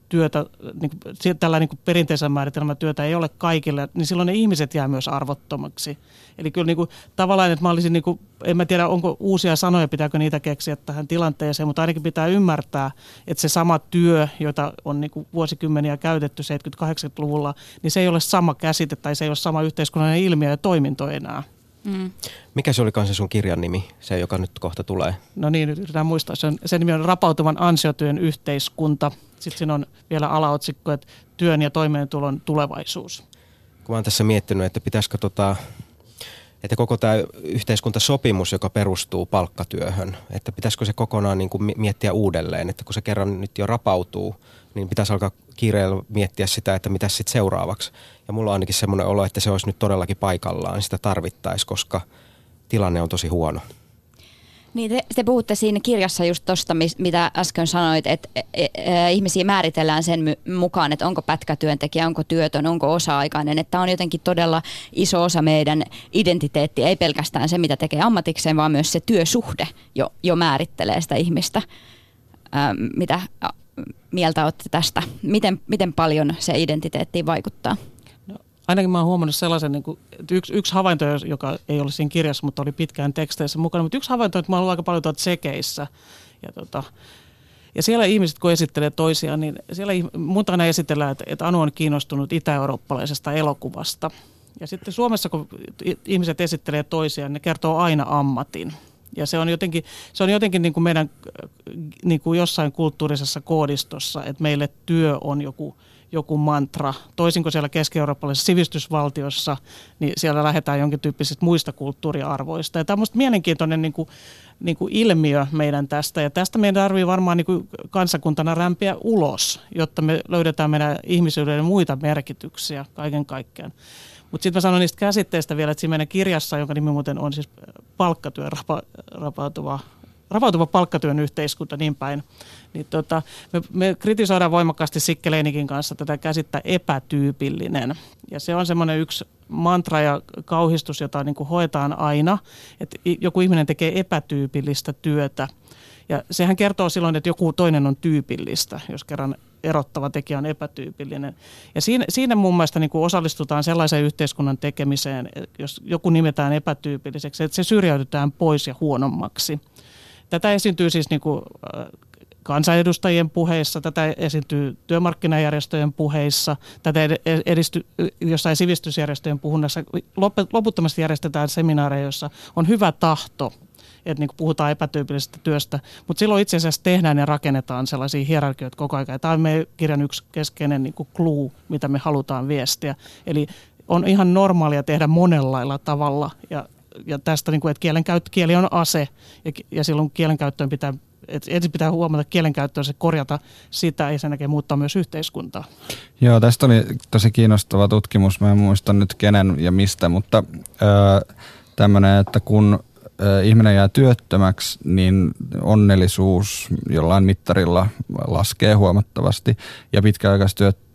työtä, niin kuin, tällä niin kuin perinteisen määritelmän työtä ei ole kaikille, niin silloin ne ihmiset jää myös arvottomaksi. Eli kyllä niin kuin, tavallaan, että mä olisin, niin kuin, en mä tiedä onko uusia sanoja, pitääkö niitä keksiä tähän tilanteeseen, mutta ainakin pitää ymmärtää, että se sama työ, jota on niin kuin vuosikymmeniä käytetty 70-80-luvulla, niin se ei ole sama käsite tai se ei ole sama yhteiskunnallinen ilmiö ja toiminto enää. Mm. Mikä se olikaan se sun kirjan nimi, se joka nyt kohta tulee? No niin, nyt yritetään muistaa. Se, on, se nimi on Rapautuvan ansiotyön yhteiskunta. Sitten siinä on vielä alaotsikko, että työn ja toimeentulon tulevaisuus. Kun mä oon tässä miettinyt, että pitäisikö tota, että koko tämä yhteiskuntasopimus, joka perustuu palkkatyöhön, että pitäisikö se kokonaan niin kuin miettiä uudelleen, että kun se kerran nyt jo rapautuu, niin pitäisi alkaa kiireellä miettiä sitä, että mitä sitten seuraavaksi. Ja mulla on ainakin semmoinen olo, että se olisi nyt todellakin paikallaan, sitä tarvittaisi, koska tilanne on tosi huono. Niin te, te puhutte siinä kirjassa just tuosta, mitä äsken sanoit, että e, e, e, ihmisiä määritellään sen mukaan, että onko pätkätyöntekijä, onko työtön, onko osa-aikainen. Että on jotenkin todella iso osa meidän identiteetti, ei pelkästään se, mitä tekee ammatikseen, vaan myös se työsuhde jo, jo määrittelee sitä ihmistä. Ähm, mitä mieltä olette tästä? Miten, miten paljon se identiteettiin vaikuttaa? Ainakin mä oon huomannut sellaisen, niin kuin, että yksi, yksi havainto, joka ei ole siinä kirjassa, mutta oli pitkään teksteissä mukana, mutta yksi havainto, että mä oon aika paljon tuolla tsekeissä. Ja, tota, ja siellä ihmiset, kun esittelee toisiaan, niin siellä mun aina esitellään, että, että Anu on kiinnostunut itä-eurooppalaisesta elokuvasta. Ja sitten Suomessa, kun ihmiset esittelee toisiaan, ne kertoo aina ammatin. Ja se on jotenkin, se on jotenkin niin kuin meidän niin kuin jossain kulttuurisessa koodistossa, että meille työ on joku – joku mantra. Toisin kuin siellä keski-eurooppalaisessa sivistysvaltiossa, niin siellä lähdetään jonkin tyyppisistä muista kulttuuriarvoista. Ja tämä on mielenkiintoinen niin kuin, niin kuin ilmiö meidän tästä. Ja tästä meidän tarvii varmaan niin kuin kansakuntana rämpiä ulos, jotta me löydetään meidän ihmisyyden muita merkityksiä kaiken kaikkiaan. Mutta sitten mä sanon niistä käsitteistä vielä, että siinä meidän kirjassa, jonka nimi muuten on siis palkkatyön rapa, rapautuva rapautuva palkkatyön yhteiskunta niin päin. Niin tota, me, me kritisoidaan voimakkaasti Sikkeleinikin kanssa tätä käsittää epätyypillinen. Ja se on semmoinen yksi mantra ja kauhistus, jota niin kuin hoetaan aina, että joku ihminen tekee epätyypillistä työtä. Ja sehän kertoo silloin, että joku toinen on tyypillistä, jos kerran erottava tekijä on epätyypillinen. Ja siinä, siinä mun mielestä niin osallistutaan sellaiseen yhteiskunnan tekemiseen, jos joku nimetään epätyypilliseksi, että se syrjäytetään pois ja huonommaksi. Tätä esiintyy siis niin kuin kansanedustajien puheissa, tätä esiintyy työmarkkinajärjestöjen puheissa, tätä edisty, jossain sivistysjärjestöjen puhunnassa. Loputtomasti järjestetään seminaareja, joissa on hyvä tahto että niin puhutaan epätyypillisestä työstä, mutta silloin itse asiassa tehdään ja rakennetaan sellaisia hierarkioita koko ajan. Tämä on meidän kirjan yksi keskeinen niin clue, mitä me halutaan viestiä. Eli on ihan normaalia tehdä monenlailla tavalla ja ja tästä, niin kuin, että kielen käyttö, kieli on ase ja, ja silloin kielenkäyttöön pitää et ensin pitää huomata kielenkäyttöä, se korjata sitä ja sen jälkeen muuttaa myös yhteiskuntaa. Joo, tästä oli tosi kiinnostava tutkimus. Mä en muista nyt kenen ja mistä, mutta tämmöinen, että kun ihminen jää työttömäksi, niin onnellisuus jollain mittarilla laskee huomattavasti ja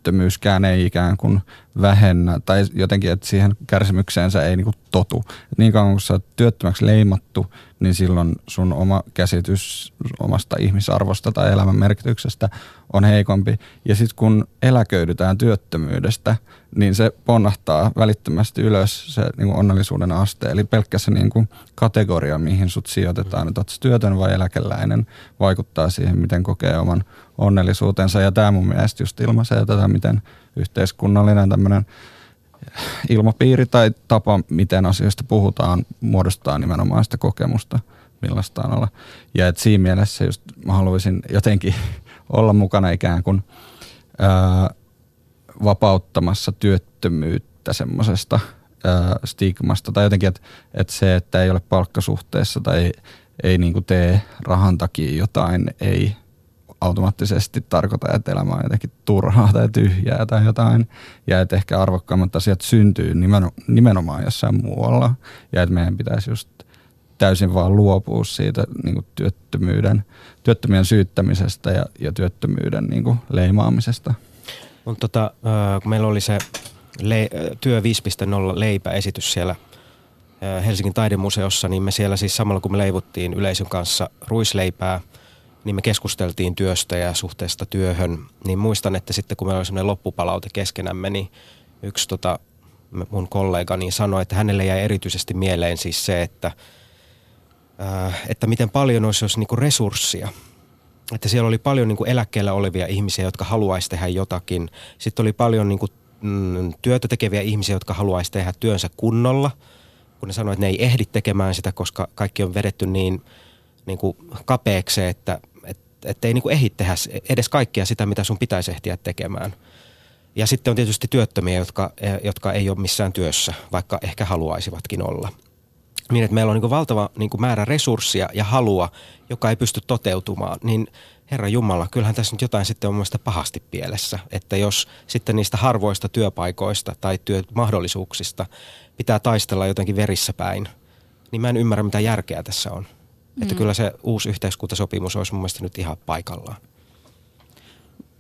pitkäaikaistyöttömyyskään ei ikään kuin vähennä tai jotenkin, että siihen kärsimykseensä ei niin kuin totu. Niin kauan kun sä oot työttömäksi leimattu, niin silloin sun oma käsitys omasta ihmisarvosta tai elämän merkityksestä on heikompi. Ja sitten kun eläköidytään työttömyydestä, niin se ponnahtaa välittömästi ylös se niin kuin onnellisuuden aste. Eli pelkkä se niin kuin kategoria, mihin sut sijoitetaan, että oot työtön vai eläkeläinen, vaikuttaa siihen, miten kokee oman onnellisuutensa. Ja tämä mun mielestä just ilmaisee tätä, miten yhteiskunnallinen tämmöinen ilmapiiri tai tapa, miten asioista puhutaan, muodostaa nimenomaan sitä kokemusta, millaista on olla. Ja et siinä mielessä just mä haluaisin jotenkin olla mukana ikään kuin ää, vapauttamassa työttömyyttä semmoisesta stigmasta tai jotenkin, että et se, että ei ole palkkasuhteessa tai ei, ei niinku tee rahan takia jotain, ei automaattisesti tarkoita, että elämä on jotenkin turhaa tai tyhjää tai jotain. Ja että ehkä arvokkaammat asiat syntyy nimenomaan jossain muualla. Ja että meidän pitäisi just täysin vaan luopua siitä niin kuin työttömyyden, työttömien syyttämisestä ja, ja työttömyyden niin kuin leimaamisesta. On tota, kun meillä oli se le, työ 5.0 leipäesitys siellä Helsingin taidemuseossa, niin me siellä siis samalla kun me leivuttiin yleisön kanssa ruisleipää – niin me keskusteltiin työstä ja suhteesta työhön. Niin muistan, että sitten kun meillä oli semmoinen loppupalaute keskenämme, niin yksi tota, mun kollegani sanoi, että hänelle jäi erityisesti mieleen siis se, että, ää, että miten paljon olisi, olisi niinku resurssia. Että siellä oli paljon niinku eläkkeellä olevia ihmisiä, jotka haluaisi tehdä jotakin. Sitten oli paljon niinku, mm, työtä tekeviä ihmisiä, jotka haluaisi tehdä työnsä kunnolla. Kun ne sanoivat, että ne ei ehdi tekemään sitä, koska kaikki on vedetty niin, niin kuin kapeaksi, että että ei niin kuin ehdi tehdä edes kaikkea sitä, mitä sun pitäisi ehtiä tekemään. Ja sitten on tietysti työttömiä, jotka, e, jotka ei ole missään työssä, vaikka ehkä haluaisivatkin olla. Niin, että meillä on niin kuin valtava niin kuin määrä resurssia ja halua, joka ei pysty toteutumaan, niin Herra Jumala, kyllähän tässä nyt jotain sitten on mielestäni pahasti pielessä. Että jos sitten niistä harvoista työpaikoista tai työmahdollisuuksista pitää taistella jotenkin verissä päin, niin mä en ymmärrä, mitä järkeä tässä on. Mm. Että kyllä se uusi yhteiskuntasopimus olisi mun mielestä nyt ihan paikallaan.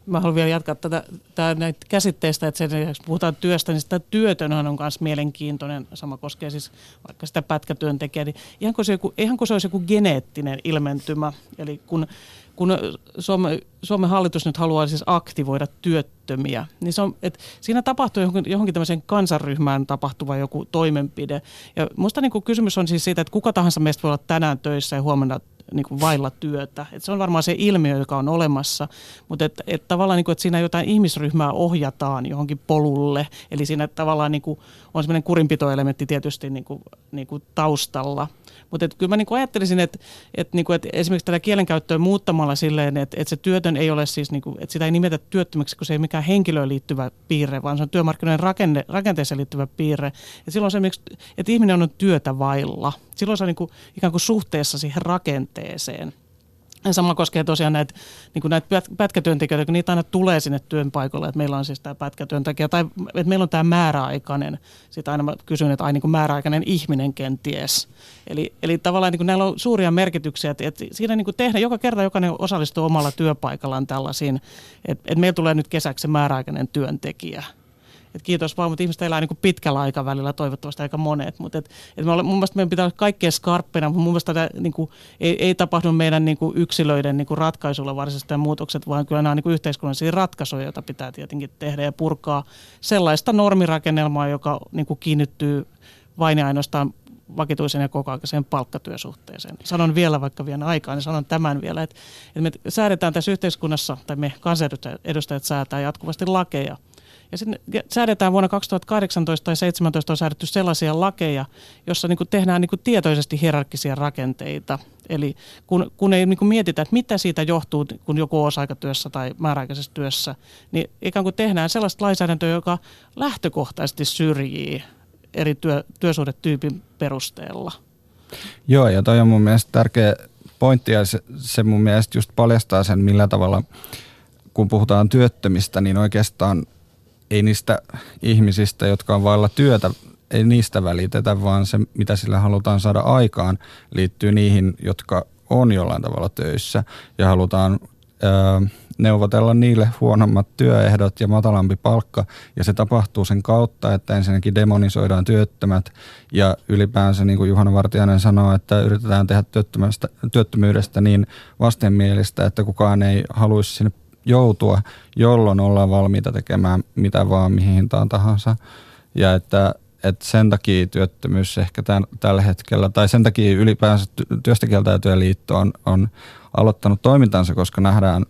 Mä haluan vielä jatkaa tätä, tätä näitä käsitteistä, että sen puhutaan työstä, niin sitä työtönhän on myös mielenkiintoinen. Sama koskee siis vaikka sitä pätkätyöntekijää. Niin ihan kuin se, joku, ihan kuin se olisi joku geneettinen ilmentymä. Eli kun kun Suomen, Suomen hallitus nyt haluaa siis aktivoida työttömiä, niin se on, että siinä tapahtuu johonkin, johonkin tämmöiseen kansanryhmään tapahtuva joku toimenpide. Ja musta niin kysymys on siis siitä, että kuka tahansa meistä voi olla tänään töissä ja huomenna niin kuin vailla työtä. Et se on varmaan se ilmiö, joka on olemassa, mutta et, et tavallaan niin kuin, että siinä jotain ihmisryhmää ohjataan johonkin polulle, eli siinä tavallaan niin kuin on semmoinen kurinpitoelementti tietysti niin kuin, niin kuin taustalla. Mutta kyllä mä niin kuin ajattelisin, että, että, niin kuin, että esimerkiksi tätä kielenkäyttöä muuttamalla silleen, että, että se työtön ei ole siis, niin kuin, että sitä ei nimetä työttömäksi, kun se ei mikään henkilöön liittyvä piirre, vaan se on työmarkkinoiden rakenne, rakenteeseen liittyvä piirre. Ja silloin se, että ihminen on työtä vailla. Silloin se on niin kuin, ikään kuin suhteessa siihen rakenteeseen. Ja sama koskee tosiaan näitä, niin näitä pätkätyöntekijöitä, kun niitä aina tulee sinne työpaikalle, että meillä on siis tämä pätkätyöntekijä, tai että meillä on tämä määräaikainen, sitä aina mä kysyn, että ai niin kuin määräaikainen ihminen kenties. Eli, eli tavallaan niin kuin näillä on suuria merkityksiä, että, että siinä niin kuin tehdä, joka kerta jokainen osallistuu omalla työpaikallaan tällaisiin, että, että meillä tulee nyt kesäksi määräaikainen työntekijä – et kiitos vaan, mutta ihmiset elää niin kuin pitkällä aikavälillä, toivottavasti aika monet. Mutta et, et me ole, mun mielestä meidän pitää olla kaikkein skarppina, mutta mun mielestä tämä niin kuin, ei, ei tapahdu meidän niin kuin yksilöiden niin kuin ratkaisulla varsinaisesti muutokset, vaan kyllä nämä on niin kuin yhteiskunnallisia ratkaisuja, joita pitää tietenkin tehdä ja purkaa sellaista normirakennelmaa, joka niin kuin kiinnittyy vain ja ainoastaan vakituisen ja kokoaikaiseen palkkatyösuhteeseen. Sanon vielä, vaikka vielä aikaa, niin sanon tämän vielä, että, että me säädetään tässä yhteiskunnassa, tai me kansanedustajat säätää jatkuvasti lakeja – ja sitten säädetään vuonna 2018 tai 2017 on säädetty sellaisia lakeja, jossa niin tehdään niin tietoisesti hierarkkisia rakenteita. Eli kun, kun ei niin mietitä, että mitä siitä johtuu, kun joku on osa-aikatyössä tai määräaikaisessa työssä, niin ikään kuin tehdään sellaista lainsäädäntöä, joka lähtökohtaisesti syrjii eri työ, työsuhdetyypin perusteella. Joo, ja toi on mun mielestä tärkeä pointti ja se, se mun mielestä just paljastaa sen, millä tavalla kun puhutaan työttömistä, niin oikeastaan ei niistä ihmisistä, jotka on vailla työtä, ei niistä välitetä, vaan se, mitä sillä halutaan saada aikaan, liittyy niihin, jotka on jollain tavalla töissä ja halutaan ö, neuvotella niille huonommat työehdot ja matalampi palkka. Ja se tapahtuu sen kautta, että ensinnäkin demonisoidaan työttömät ja ylipäänsä, niin kuin Juhana Vartiainen sanoo, että yritetään tehdä työttömyydestä niin vastenmielistä, että kukaan ei haluaisi sinne joutua, jolloin ollaan valmiita tekemään mitä vaan mihin hintaan tahansa. Ja että, että sen takia työttömyys ehkä tämän, tällä hetkellä, tai sen takia ylipäänsä työstäkieltäytyjä liitto on, on aloittanut toimintansa, koska nähdään,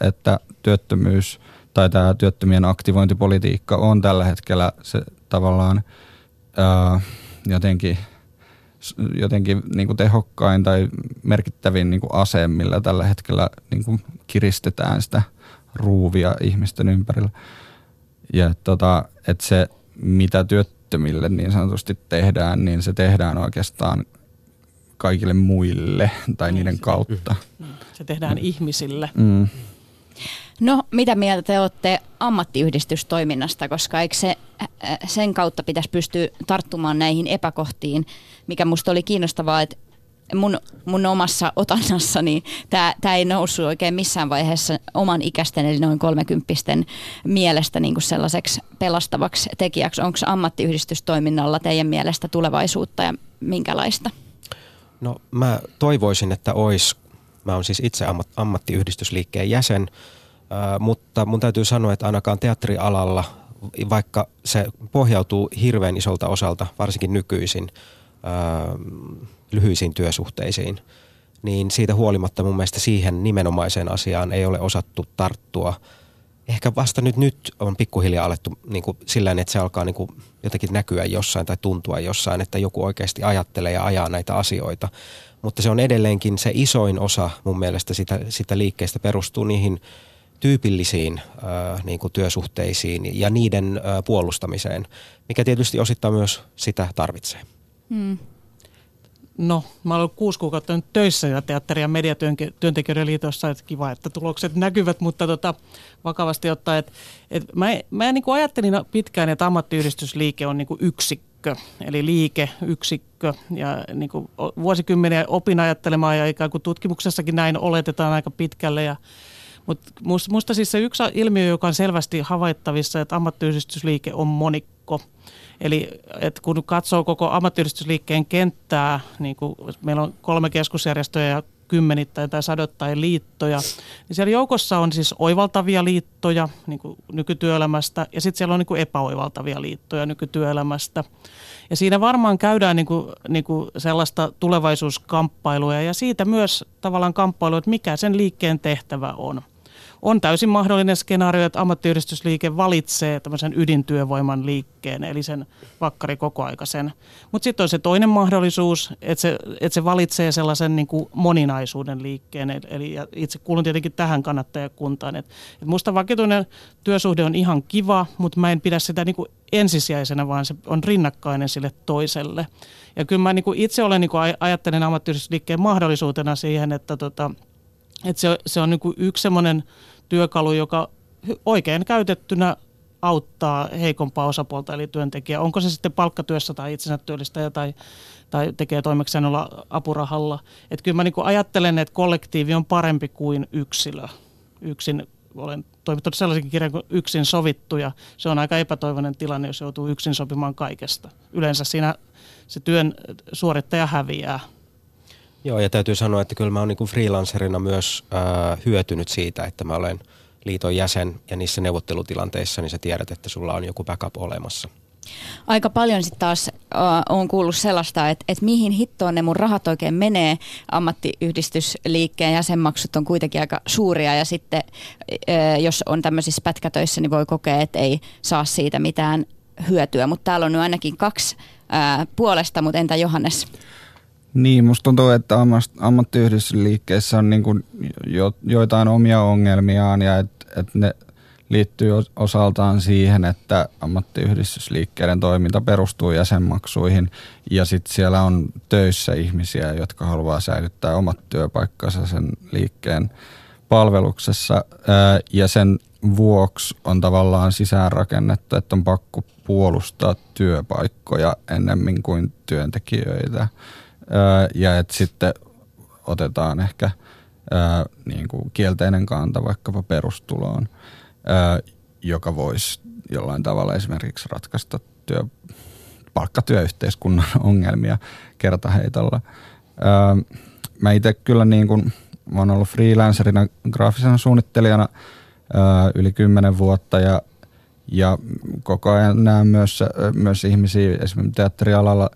että työttömyys tai tämä työttömien aktivointipolitiikka on tällä hetkellä se tavallaan jotenkin, jotenkin niin kuin tehokkain tai merkittävin niin kuin ase, millä tällä hetkellä niin kuin kiristetään sitä ruuvia ihmisten ympärillä. Ja tota, että se, mitä työttömille niin sanotusti tehdään, niin se tehdään oikeastaan kaikille muille tai niiden niin, kautta. Mm. Se tehdään mm. ihmisille. Mm. No, mitä mieltä te olette ammattiyhdistystoiminnasta, koska eikö se, sen kautta pitäisi pystyä tarttumaan näihin epäkohtiin, mikä musta oli kiinnostavaa, että mun, mun omassa otannassani tämä ei noussut oikein missään vaiheessa oman ikäisten, eli noin kolmekymppisten mielestä niin kuin sellaiseksi pelastavaksi tekijäksi. Onko ammattiyhdistystoiminnalla teidän mielestä tulevaisuutta ja minkälaista? No mä toivoisin, että olisi, mä oon siis itse ammat, ammattiyhdistysliikkeen jäsen, mutta mun täytyy sanoa, että ainakaan teatterialalla, vaikka se pohjautuu hirveän isolta osalta, varsinkin nykyisin, lyhyisiin työsuhteisiin, niin siitä huolimatta mun mielestä siihen nimenomaiseen asiaan ei ole osattu tarttua – ehkä vasta nyt, nyt on pikkuhiljaa alettu niin kuin sillä että se alkaa niin kuin jotenkin näkyä jossain tai tuntua jossain, että joku oikeasti ajattelee ja ajaa näitä asioita. Mutta se on edelleenkin se isoin osa mun mielestä sitä, sitä liikkeestä perustuu niihin tyypillisiin äh, niin kuin työsuhteisiin ja niiden äh, puolustamiseen, mikä tietysti osittain myös sitä tarvitsee. Hmm. No, mä olen ollut kuusi kuukautta nyt töissä ja teatteri- ja mediatyöntekijöiden liitossa, että kiva, että tulokset näkyvät, mutta tota, vakavasti ottaen, että, että mä, mä niin kuin ajattelin pitkään, että ammattiyhdistysliike on niin kuin yksikkö, eli liike, yksikkö, ja niin kuin vuosikymmeniä opin ajattelemaan, ja ikään kuin tutkimuksessakin näin oletetaan aika pitkälle, ja mutta musta siis se yksi ilmiö, joka on selvästi havaittavissa, että ammattiyhdistysliike on monikko – Eli että kun katsoo koko ammattiyhdistysliikkeen kenttää, niin kuin meillä on kolme keskusjärjestöä ja kymmenittäin tai sadottain liittoja, niin siellä joukossa on siis oivaltavia liittoja niin kuin nykytyöelämästä ja sitten siellä on niin kuin epäoivaltavia liittoja nykytyöelämästä. Ja siinä varmaan käydään niin kuin, niin kuin sellaista tulevaisuuskamppailua ja siitä myös tavallaan kamppailua, että mikä sen liikkeen tehtävä on on täysin mahdollinen skenaario, että ammattiyhdistysliike valitsee tämmöisen ydintyövoiman liikkeen, eli sen vakkari kokoaikaisen. Mutta sitten on se toinen mahdollisuus, että se, että se valitsee sellaisen niin kuin moninaisuuden liikkeen, eli itse kuulun tietenkin tähän kannattajakuntaan. Et, et musta vakituinen työsuhde on ihan kiva, mutta mä en pidä sitä niin kuin ensisijaisena, vaan se on rinnakkainen sille toiselle. Ja kyllä mä niin kuin itse olen niin kuin ajattelen ammattiyhdistysliikkeen mahdollisuutena siihen, että tota, että se, se on niin kuin yksi semmoinen työkalu, joka oikein käytettynä auttaa heikompaa osapuolta eli työntekijä. Onko se sitten palkkatyössä tai itsensä työllistäjä tai, tai tekee toimeksiannolla apurahalla. Että kyllä mä niin ajattelen, että kollektiivi on parempi kuin yksilö. Yksin olen toimittanut sellaisenkin kirjan kuin Yksin sovittu ja se on aika epätoivoinen tilanne, jos joutuu yksin sopimaan kaikesta. Yleensä siinä se työn suorittaja häviää Joo, ja täytyy sanoa, että kyllä mä oon niin freelancerina myös äh, hyötynyt siitä, että mä olen liiton jäsen ja niissä neuvottelutilanteissa, niin sä tiedät, että sulla on joku backup olemassa. Aika paljon sitten taas äh, on kuullut sellaista, että, että mihin hittoon ne mun rahat oikein menee. Ammattiyhdistysliikkeen jäsenmaksut on kuitenkin aika suuria ja sitten äh, jos on tämmöisissä pätkätöissä, niin voi kokea, että ei saa siitä mitään hyötyä. Mutta täällä on nyt ainakin kaksi äh, puolesta, mutta entä Johannes? Niin, musta tuntuu, että ammattiyhdistysliikkeessä on niin kuin jo, joitain omia ongelmiaan ja että et ne liittyy osaltaan siihen, että ammattiyhdistysliikkeiden toiminta perustuu jäsenmaksuihin. Ja sitten siellä on töissä ihmisiä, jotka haluaa säilyttää omat työpaikkansa sen liikkeen palveluksessa ja sen vuoksi on tavallaan sisäänrakennettu, että on pakko puolustaa työpaikkoja ennemmin kuin työntekijöitä ja että sitten otetaan ehkä niin kuin kielteinen kanta vaikkapa perustuloon joka voisi jollain tavalla esimerkiksi ratkaista työ, palkkatyöyhteiskunnan ongelmia kertaheitolla. Mä itse kyllä niin kuin, mä oon ollut freelancerina graafisena suunnittelijana yli kymmenen vuotta ja, ja koko ajan näen myös, myös ihmisiä esimerkiksi teatterialalla,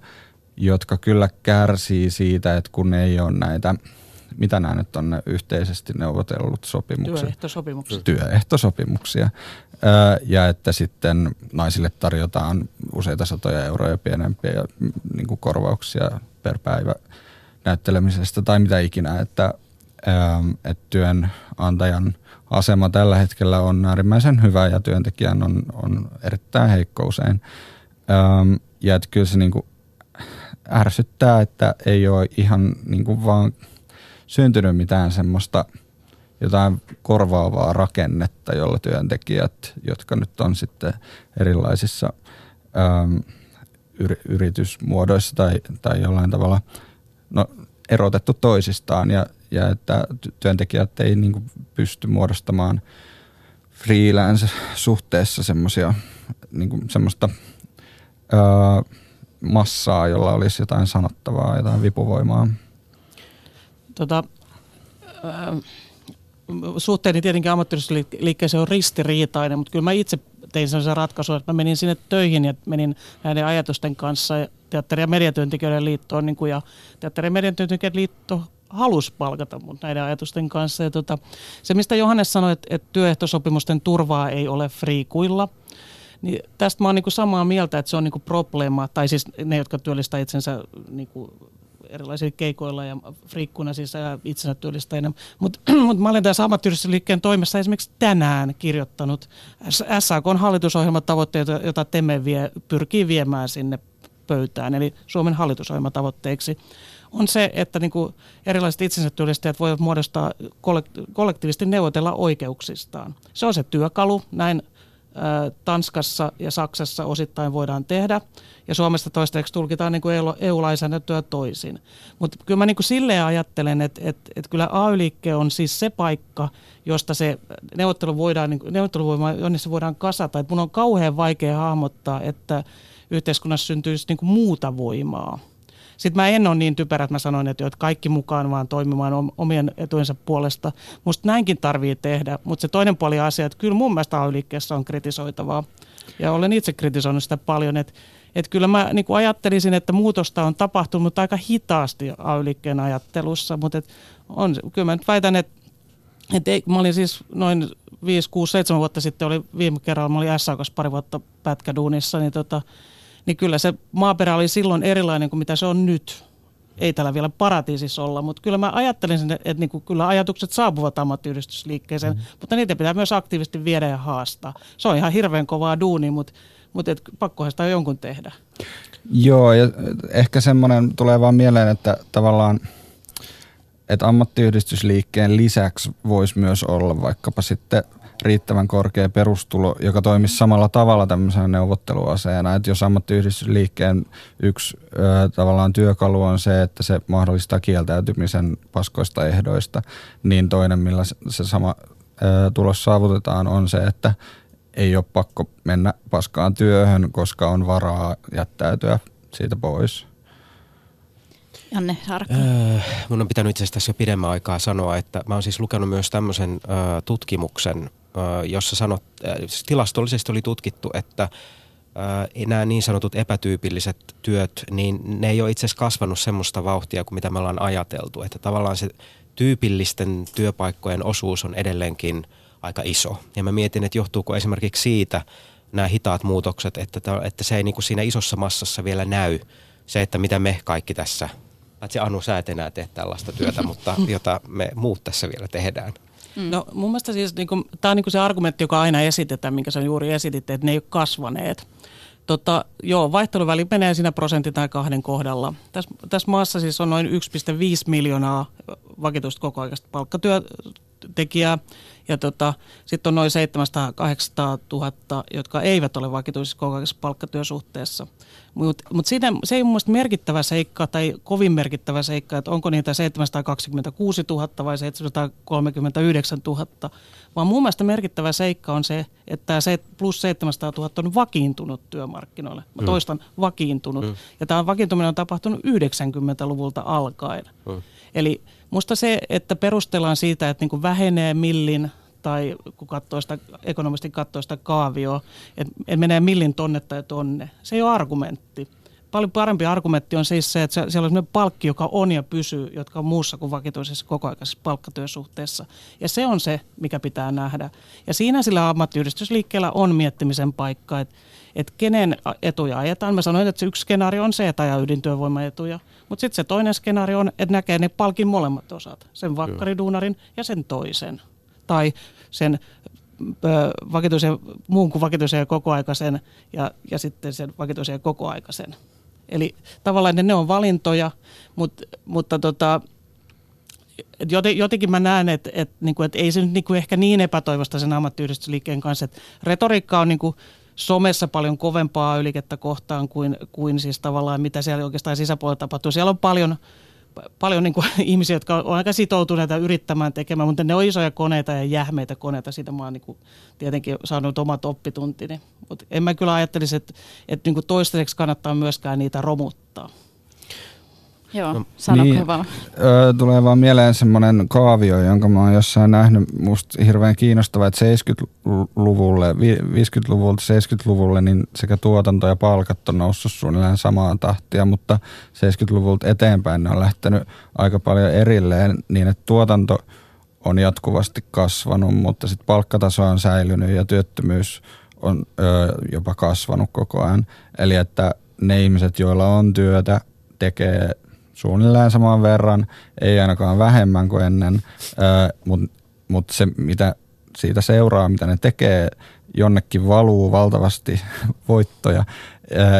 jotka kyllä kärsii siitä, että kun ei ole näitä – mitä nämä nyt on ne yhteisesti neuvotellut sopimukset? Työehtosopimuksia. Työehtosopimuksia. Ja että sitten naisille tarjotaan useita satoja euroja pienempiä niin kuin korvauksia per päivä näyttelemisestä tai mitä ikinä, että, että työnantajan asema tällä hetkellä on äärimmäisen hyvä ja työntekijän on, on erittäin heikko usein. Ja että kyllä se niin kuin ärsyttää, että ei ole ihan niin kuin vaan – syntynyt mitään semmoista jotain korvaavaa rakennetta, jolla työntekijät, jotka nyt on sitten erilaisissa äm, yritysmuodoissa tai, tai jollain tavalla no, erotettu toisistaan ja, ja että työntekijät ei niin kuin pysty muodostamaan freelance-suhteessa semmoisia niin semmoista ää, massaa, jolla olisi jotain sanottavaa, jotain vipuvoimaa. Tota, äh, suhteeni tietenkin ammattiyhdistysliikkeeseen on ristiriitainen, mutta kyllä mä itse tein sellaisen ratkaisun, että mä menin sinne töihin ja menin näiden ajatusten kanssa teatteri- ja mediatyöntekijöiden liittoon niin kuin, ja teatteri- ja mediatyöntekijöiden liitto halusi palkata mut näiden ajatusten kanssa. Ja tota, se, mistä Johannes sanoi, että, että työehtosopimusten turvaa ei ole friikuilla, niin tästä mä oon niin kuin samaa mieltä, että se on niin kuin probleema, tai siis ne, jotka työllistää itsensä niin kuin erilaisilla keikoilla ja friikkuna siis itsensä työllistäjänä. Mutta mut mä olen tässä ammattiyhdistysliikkeen toimessa esimerkiksi tänään kirjoittanut SAK on hallitusohjelmatavoitteet, jota Teme vie, pyrkii viemään sinne pöytään, eli Suomen hallitusohjelmatavoitteeksi on se, että niin kuin erilaiset itsensä työllistäjät voivat muodostaa kollektiivisesti neuvotella oikeuksistaan. Se on se työkalu, näin Tanskassa ja Saksassa osittain voidaan tehdä, ja Suomesta toistaiseksi tulkitaan niin kuin EU-lainsäädäntöä toisin. Mutta kyllä mä niin kuin silleen ajattelen, että, että, että kyllä AY-liikke on siis se paikka, josta se neuvottelu voidaan, niin neuvotteluvoima, jonne se voidaan kasata. Että mun on kauhean vaikea hahmottaa, että yhteiskunnassa syntyisi niin kuin muuta voimaa. Sitten mä en ole niin typerä, että mä sanoin, että kaikki mukaan vaan toimimaan omien etujensa puolesta. Musta näinkin tarvii tehdä, mutta se toinen puoli asia, että kyllä mun mielestä ay on kritisoitavaa. Ja olen itse kritisoinut sitä paljon, että että kyllä mä niin ajattelisin, että muutosta on tapahtunut, mutta aika hitaasti ay ajattelussa. Mutta et on, kyllä mä nyt väitän, että, että ei, mä olin siis noin 5, 6, 7 vuotta sitten, oli viime kerralla, mä olin SAKassa pari vuotta pätkäduunissa, niin tota, niin kyllä se maaperä oli silloin erilainen kuin mitä se on nyt. Ei täällä vielä paratiisissa olla, mutta kyllä mä ajattelin, että, että niin kuin kyllä ajatukset saapuvat ammattiyhdistysliikkeeseen, mm-hmm. mutta niitä pitää myös aktiivisesti viedä ja haastaa. Se on ihan hirveän kovaa duuni, mutta, mutta et pakkohan sitä jonkun tehdä. Joo, ja ehkä semmoinen tulee vaan mieleen, että tavallaan että ammattiyhdistysliikkeen lisäksi voisi myös olla vaikkapa sitten – riittävän korkea perustulo, joka toimisi samalla tavalla tämmöisenä neuvotteluaseena. Että jos ammattiyhdistysliikkeen yksi ö, tavallaan työkalu on se, että se mahdollistaa kieltäytymisen paskoista ehdoista, niin toinen, millä se sama ö, tulos saavutetaan, on se, että ei ole pakko mennä paskaan työhön, koska on varaa jättäytyä siitä pois. Janne Sarkka. Öö, mun on pitänyt itse asiassa jo pidemmän aikaa sanoa, että mä oon siis lukenut myös tämmöisen ö, tutkimuksen jossa sanot, siis tilastollisesti oli tutkittu, että nämä niin sanotut epätyypilliset työt, niin ne ei ole itse asiassa kasvanut semmoista vauhtia kuin mitä me ollaan ajateltu. Että tavallaan se tyypillisten työpaikkojen osuus on edelleenkin aika iso. Ja mä mietin, että johtuuko esimerkiksi siitä nämä hitaat muutokset, että, että se ei niin kuin siinä isossa massassa vielä näy. Se, että mitä me kaikki tässä, että se Anu, sä et enää tee tällaista työtä, mutta jota me muut tässä vielä tehdään. Mm. No mun mielestä siis, niin tämä on niin se argumentti, joka aina esitetään, minkä sä juuri esititte, että ne ei ole kasvaneet. Tota, joo, vaihteluväli menee siinä prosentin tai kahden kohdalla. Tässä, tässä maassa siis on noin 1,5 miljoonaa vakituista kokoaikaista palkkatyötekijää ja tota, sitten on noin 700-800 000, jotka eivät ole vakituisessa kokoaikaisessa palkkatyösuhteessa. Mutta mut se ei mun mielestä merkittävä seikka tai kovin merkittävä seikka, että onko niitä 726 000 vai 739 000, vaan mun mielestä merkittävä seikka on se, että se plus 700 000 on vakiintunut työmarkkinoille. Mä mm. toistan, mm. vakiintunut. Mm. Ja tämä vakiintuminen on tapahtunut 90-luvulta alkaen. Mm. Eli musta se, että perustellaan siitä, että niin vähenee millin tai kun katsoo sitä, ekonomisti katsoo sitä kaavioa, että et menee millin tonne tai tonne. Se ei ole argumentti. Paljon parempi argumentti on siis se, että siellä on sellainen palkki, joka on ja pysyy, jotka on muussa kuin vakituisessa kokoaikaisessa palkkatyösuhteessa. Ja se on se, mikä pitää nähdä. Ja siinä sillä ammattiyhdistysliikkeellä on miettimisen paikka, että että kenen etuja ajetaan. Mä sanoin, että se yksi skenaario on se, että ajaa ydintyövoimaetuja, mutta sitten se toinen skenaario on, että näkee ne palkin molemmat osat, sen vakkariduunarin ja sen toisen tai sen vakituisen, muun kuin vakituisen ja kokoaikaisen ja, ja sitten sen vakituisen ja kokoaikaisen. Eli tavallaan ne, ne on valintoja, mutta, mutta tota, jotenkin mä näen, että, että, niin kuin, että ei se nyt niin kuin ehkä niin epätoivosta sen ammattiyhdistysliikkeen kanssa, että retoriikka on niin kuin somessa paljon kovempaa ylikettä kohtaan kuin, kuin siis tavallaan mitä siellä oikeastaan sisäpuolella tapahtuu. Siellä on paljon paljon niin kuin, ihmisiä, jotka on aika sitoutuneita yrittämään tekemään, mutta ne on isoja koneita ja jähmeitä koneita. Siitä mä oon niin kuin, tietenkin saanut omat oppituntini. Mutta en mä kyllä ajattelisi, että, että niin kuin toistaiseksi kannattaa myöskään niitä romuttaa. Joo, no, sano niin, vaan. Ö, tulee vaan mieleen semmoinen kaavio, jonka mä oon jossain nähnyt, musta hirveän kiinnostava, että 70-luvulle, 50-luvulta 70-luvulle, niin sekä tuotanto ja palkat on noussut suunnilleen samaan tahtia, mutta 70-luvulta eteenpäin ne on lähtenyt aika paljon erilleen, niin että tuotanto on jatkuvasti kasvanut, mutta sitten palkkataso on säilynyt ja työttömyys on ö, jopa kasvanut koko ajan. Eli että ne ihmiset, joilla on työtä, tekee suunnilleen saman verran, ei ainakaan vähemmän kuin ennen, mutta mut se mitä siitä seuraa, mitä ne tekee, jonnekin valuu valtavasti voittoja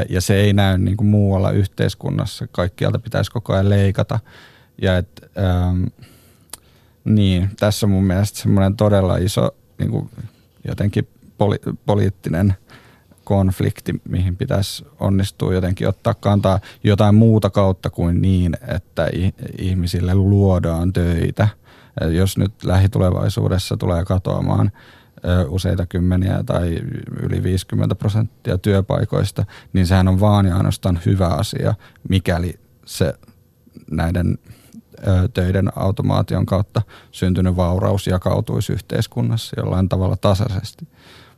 ja se ei näy niin kuin muualla yhteiskunnassa. Kaikkialta pitäisi koko ajan leikata. Ja et, ähm, niin, tässä on mun mielestä semmoinen todella iso niin kuin jotenkin poli- poliittinen – konflikti, mihin pitäisi onnistua jotenkin ottaa kantaa jotain muuta kautta kuin niin, että ihmisille luodaan töitä. Jos nyt lähitulevaisuudessa tulee katoamaan useita kymmeniä tai yli 50 prosenttia työpaikoista, niin sehän on vaan ja ainoastaan hyvä asia, mikäli se näiden töiden automaation kautta syntynyt vauraus jakautuisi yhteiskunnassa jollain tavalla tasaisesti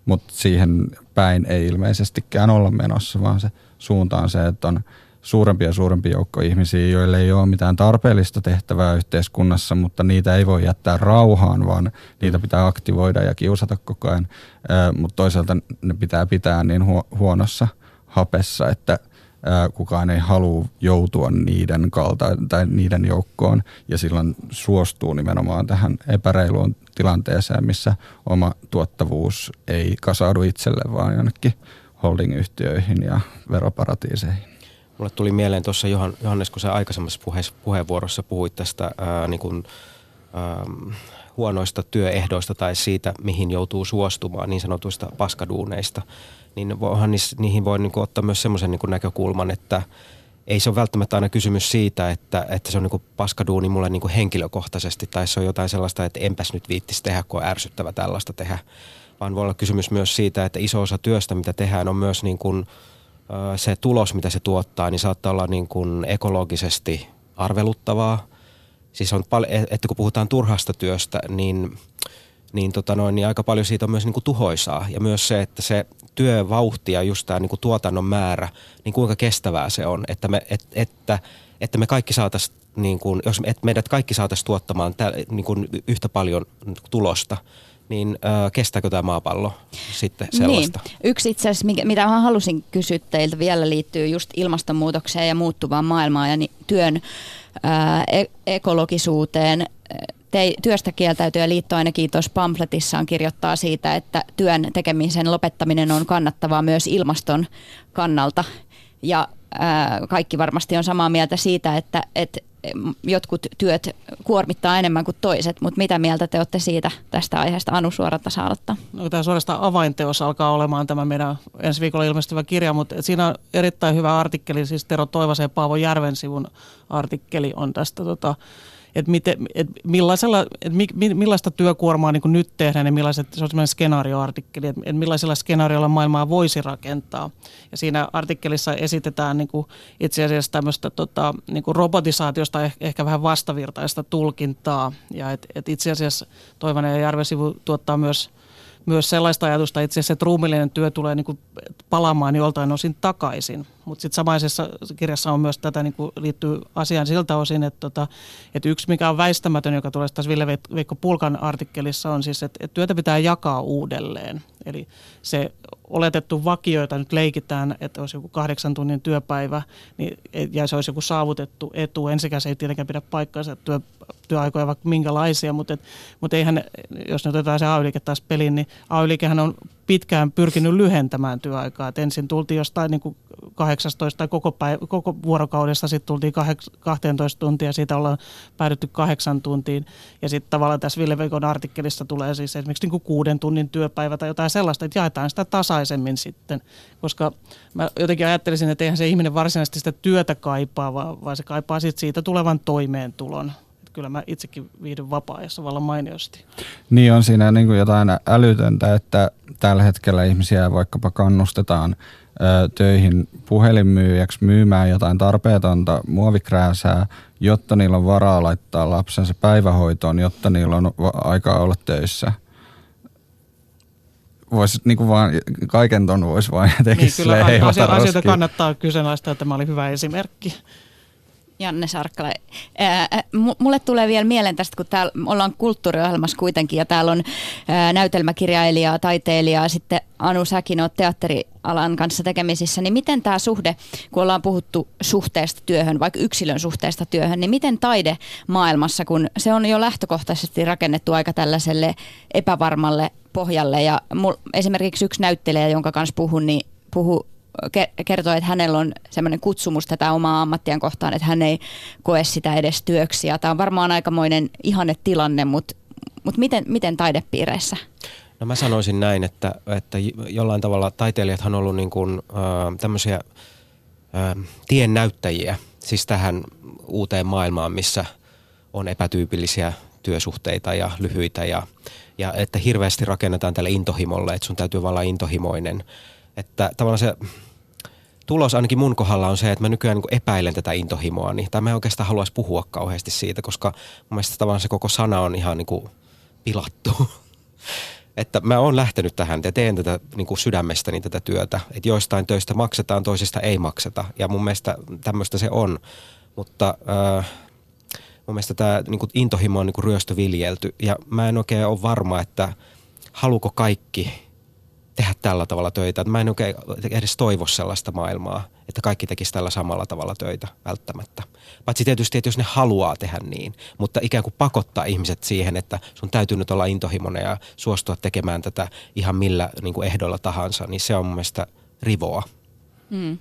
mutta siihen päin ei ilmeisestikään olla menossa, vaan se suunta on se, että on suurempi ja suurempi joukko ihmisiä, joille ei ole mitään tarpeellista tehtävää yhteiskunnassa, mutta niitä ei voi jättää rauhaan, vaan niitä pitää aktivoida ja kiusata koko ajan. Mutta toisaalta ne pitää pitää niin huonossa hapessa, että – kukaan ei halua joutua niiden kalta tai niiden joukkoon ja silloin suostuu nimenomaan tähän epäreiluun tilanteeseen, missä oma tuottavuus ei kasaudu itselle, vaan jonnekin holdingyhtiöihin ja veroparatiiseihin. Mulle tuli mieleen tuossa Johannes, kun sä aikaisemmassa puheenvuorossa puhuit tästä ää, niin kun, ää, huonoista työehdoista tai siitä, mihin joutuu suostumaan, niin sanotuista paskaduuneista, niin voihan niihin voi niin ottaa myös semmoisen niin näkökulman, että ei se ole välttämättä aina kysymys siitä, että, että se on niin paskaduuni mulle niin henkilökohtaisesti tai se on jotain sellaista, että enpäs nyt viittisi tehdä, kun on ärsyttävä tällaista tehdä. Vaan voi olla kysymys myös siitä, että iso osa työstä, mitä tehdään, on myös niin kuin, se tulos, mitä se tuottaa, niin saattaa olla niin kuin ekologisesti arveluttavaa. Siis on paljon, että kun puhutaan turhasta työstä, niin, niin, tota noin, niin aika paljon siitä on myös niin kuin tuhoisaa. Ja myös se, että se työvauhti ja just tämä niin kuin tuotannon määrä, niin kuinka kestävää se on, että me, et, että, että me kaikki saataisiin, niin kuin, jos että meidät kaikki saataisiin tuottamaan tä, niin kuin yhtä paljon tulosta, niin äh, kestääkö tämä maapallo sitten sellaista? Niin. Yksi itse asiassa, mitä mä halusin kysyä teiltä vielä liittyy just ilmastonmuutokseen ja muuttuvaan maailmaan ja työn ää, e- ekologisuuteen te, työstä kieltäytyjä liitto ainakin tuossa pamfletissaan kirjoittaa siitä, että työn tekemisen lopettaminen on kannattavaa myös ilmaston kannalta. Ja ää, kaikki varmasti on samaa mieltä siitä, että, että jotkut työt kuormittaa enemmän kuin toiset, mutta mitä mieltä te olette siitä tästä aiheesta? Anu Suoranta saa aloittaa. No, tämä suorastaan avainteos alkaa olemaan tämä meidän ensi viikolla ilmestyvä kirja, mutta siinä on erittäin hyvä artikkeli, siis Tero Toivasen ja Paavo Järven sivun artikkeli on tästä tota, että miten, et millaisella, et mi, millaista työkuormaa niin nyt tehdään ja millaiset, se on sellainen skenaarioartikkeli, että et millaisilla skenaarioilla maailmaa voisi rakentaa. Ja siinä artikkelissa esitetään niin kuin itse asiassa tämmöistä tota, niin kuin robotisaatiosta eh, ehkä vähän vastavirtaista tulkintaa. Ja et, et itse asiassa Toivonen ja Järvesivu tuottaa myös – myös sellaista ajatusta itse asiassa, että ruumillinen työ tulee niin kuin palaamaan joltain osin takaisin. Mutta sitten samaisessa kirjassa on myös tätä niin liittyy asiaan siltä osin, että, tota, että yksi mikä on väistämätön, joka tulee tässä Ville-Veikko Pulkan artikkelissa on siis, että, että työtä pitää jakaa uudelleen. Eli se oletettu vakio, jota nyt leikitään, että olisi joku kahdeksan tunnin työpäivä, niin, ja se olisi joku saavutettu etu. Ensikäs se ei tietenkään pidä paikkaansa, työ, työaikoja vaikka minkälaisia, mutta, et, mutta eihän, jos nyt otetaan se ay taas peliin, niin ay on pitkään pyrkinyt lyhentämään työaikaa. Et ensin tultiin jostain niin kuin 18 tai koko, päiv- koko vuorokaudessa, sitten tultiin 12 tuntia, siitä ollaan päädytty kahdeksan tuntiin. Ja sitten tavallaan tässä Ville Veikon artikkelissa tulee siis esimerkiksi niin kuuden tunnin työpäivä tai jotain sellaista, että jaetaan sitä tasaisemmin sitten. Koska mä jotenkin ajattelisin, että eihän se ihminen varsinaisesti sitä työtä kaipaa, vaan, vaan se kaipaa sit siitä tulevan toimeentulon kyllä mä itsekin viihdyn vapaa-ajassa vallan mainiosti. Niin on siinä niin kuin jotain älytöntä, että tällä hetkellä ihmisiä vaikkapa kannustetaan töihin puhelinmyyjäksi myymään jotain tarpeetonta muovikrääsää, jotta niillä on varaa laittaa lapsensa päivähoitoon, jotta niillä on aikaa olla töissä voisi niin kuin vaan, kaiken ton voisi vain jotenkin niin, kyllä asia, asioita kannattaa kyseenalaistaa, että tämä oli hyvä esimerkki. Janne Sarkkala. mulle tulee vielä mieleen tästä, kun täällä ollaan kulttuuriohjelmassa kuitenkin ja täällä on näytelmäkirjailija, taiteilija, sitten Anu säkin oot teatterialan kanssa tekemisissä, niin miten tämä suhde, kun ollaan puhuttu suhteesta työhön, vaikka yksilön suhteesta työhön, niin miten taide maailmassa, kun se on jo lähtökohtaisesti rakennettu aika tällaiselle epävarmalle pohjalle ja mul, esimerkiksi yksi näyttelijä, jonka kanssa puhun, niin puhu kertoo, että hänellä on semmoinen kutsumus tätä omaa ammattiaan kohtaan, että hän ei koe sitä edes työksi. Ja tämä on varmaan aikamoinen ihanne tilanne, mutta, mutta miten, miten taidepiireissä? No mä sanoisin näin, että, että jollain tavalla taiteilijathan on ollut niin kuin, äh, tämmöisiä äh, tiennäyttäjiä siis tähän uuteen maailmaan, missä on epätyypillisiä työsuhteita ja lyhyitä ja, ja että hirveästi rakennetaan tälle intohimolle, että sun täytyy olla intohimoinen – että tavallaan se tulos ainakin mun kohdalla on se, että mä nykyään niin epäilen tätä intohimoa, niin, tai mä en oikeastaan haluaisi puhua kauheasti siitä, koska mun mielestä tavallaan se koko sana on ihan niin kuin pilattu. että mä oon lähtenyt tähän ja teen tätä niin kuin sydämestäni tätä työtä. Että joistain töistä maksetaan, toisista ei makseta. Ja mun mielestä tämmöistä se on. Mutta äh, mun mielestä tämä niin intohimo on niin kuin ryöstöviljelty. Ja mä en oikein ole varma, että haluko kaikki – tehdä tällä tavalla töitä. Mä en oikein edes toivo sellaista maailmaa, että kaikki tekisi tällä samalla tavalla töitä välttämättä. Paitsi tietysti, että jos ne haluaa tehdä niin, mutta ikään kuin pakottaa ihmiset siihen, että sun täytyy nyt olla intohimoinen ja suostua tekemään tätä ihan millä niin kuin ehdolla tahansa, niin se on mun mielestä rivoa. Mm.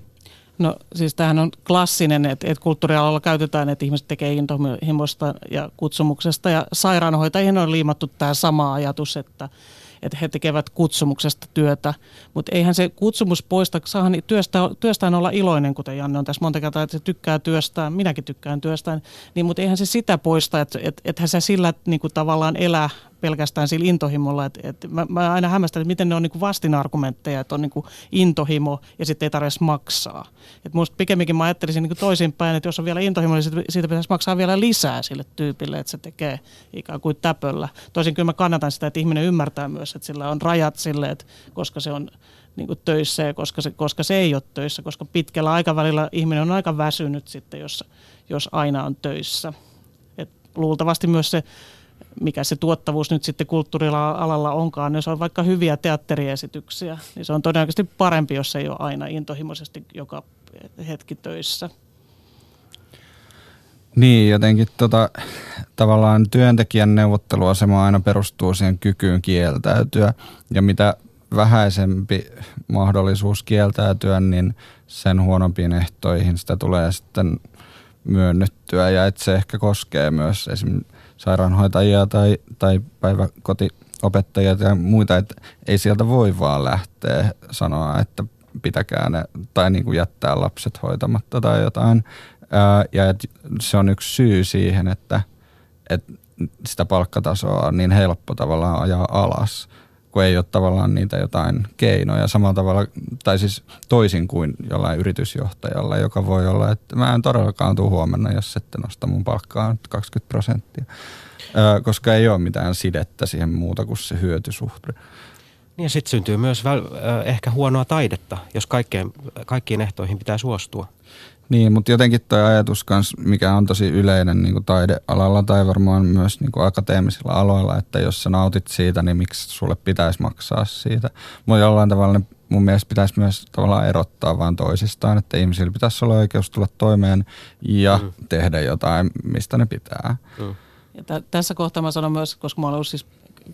No siis tämähän on klassinen, että, että kulttuurialalla käytetään, että ihmiset tekee intohimosta ja kutsumuksesta ja sairaanhoitajien on liimattu tämä sama ajatus, että – että he tekevät kutsumuksesta työtä. Mutta eihän se kutsumus poista, saahan työstä, työstään olla iloinen, kuten Janne on tässä monta kertaa, että se tykkää työstään, minäkin tykkään työstään, niin, mutta eihän se sitä poista, että et, ethän se sillä niin kuin tavallaan elää pelkästään sillä intohimolla. Et, et mä, mä aina hämmästän, että miten ne on niin vastinargumentteja, että on niin kuin intohimo ja sitten ei tarvitse maksaa. Et musta pikemminkin mä ajattelisin niin toisinpäin, että jos on vielä intohimo, niin siitä, siitä pitäisi maksaa vielä lisää sille tyypille, että se tekee ikään kuin täpöllä. Toisin kyllä mä kannatan sitä, että ihminen ymmärtää myös, että sillä on rajat sille, että koska se on niin kuin töissä ja koska se, koska se ei ole töissä, koska pitkällä aikavälillä ihminen on aika väsynyt sitten, jos, jos aina on töissä. Et luultavasti myös se mikä se tuottavuus nyt sitten kulttuurialalla onkaan, jos on vaikka hyviä teatteriesityksiä, niin se on todennäköisesti parempi, jos ei ole aina intohimoisesti joka hetki töissä. Niin, jotenkin tota, tavallaan työntekijän neuvotteluasema aina perustuu siihen kykyyn kieltäytyä. Ja mitä vähäisempi mahdollisuus kieltäytyä, niin sen huonompiin ehtoihin sitä tulee sitten myönnyttyä. Ja että se ehkä koskee myös esimerkiksi sairaanhoitajia tai, tai päiväkotiopettajia tai muita, että ei sieltä voi vaan lähteä sanoa, että pitäkää ne tai niin kuin jättää lapset hoitamatta tai jotain. ja että se on yksi syy siihen, että, että sitä palkkatasoa on niin helppo tavallaan ajaa alas, kun ei ole tavallaan niitä jotain keinoja samalla tavalla, tai siis toisin kuin jollain yritysjohtajalla, joka voi olla, että mä en todellakaan tule huomenna, jos ette nosta mun palkkaa 20 prosenttia, koska ei ole mitään sidettä siihen muuta kuin se hyötysuhde. Niin ja sitten syntyy myös väl, ehkä huonoa taidetta, jos kaikkeen, kaikkiin ehtoihin pitää suostua. Niin, mutta jotenkin tuo ajatus kans, mikä on tosi yleinen niin kuin taidealalla tai varmaan myös niin kuin akateemisilla aloilla, että jos sä nautit siitä, niin miksi sulle pitäisi maksaa siitä. Mutta jollain tavalla ne mun mielestä pitäisi myös tavallaan erottaa vaan toisistaan, että ihmisillä pitäisi olla oikeus tulla toimeen ja mm. tehdä jotain, mistä ne pitää. Mm. Ja t- tässä kohtaa mä sanon myös, koska mä olen ollut siis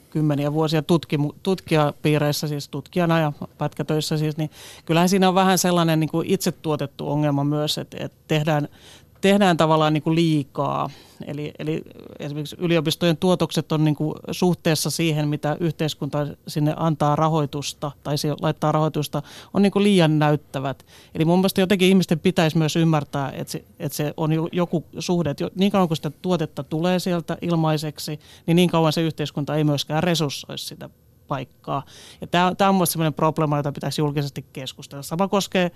kymmeniä vuosia tutkimu, tutkijapiireissä, siis tutkijana ja pätkätöissä siis, niin kyllähän siinä on vähän sellainen niin kuin itse tuotettu ongelma myös, että, että tehdään, tehdään tavallaan niin kuin liikaa. Eli, eli esimerkiksi yliopistojen tuotokset on niin kuin suhteessa siihen, mitä yhteiskunta sinne antaa rahoitusta tai laittaa rahoitusta, on niin kuin liian näyttävät. Eli mun mielestä jotenkin ihmisten pitäisi myös ymmärtää, että se, että se on joku suhde, että niin kauan kuin sitä tuotetta tulee sieltä ilmaiseksi, niin niin kauan se yhteiskunta ei myöskään resurssoisi sitä paikkaa. Ja tämä, tämä on myös sellainen probleema, jota pitäisi julkisesti keskustella. Sama koskee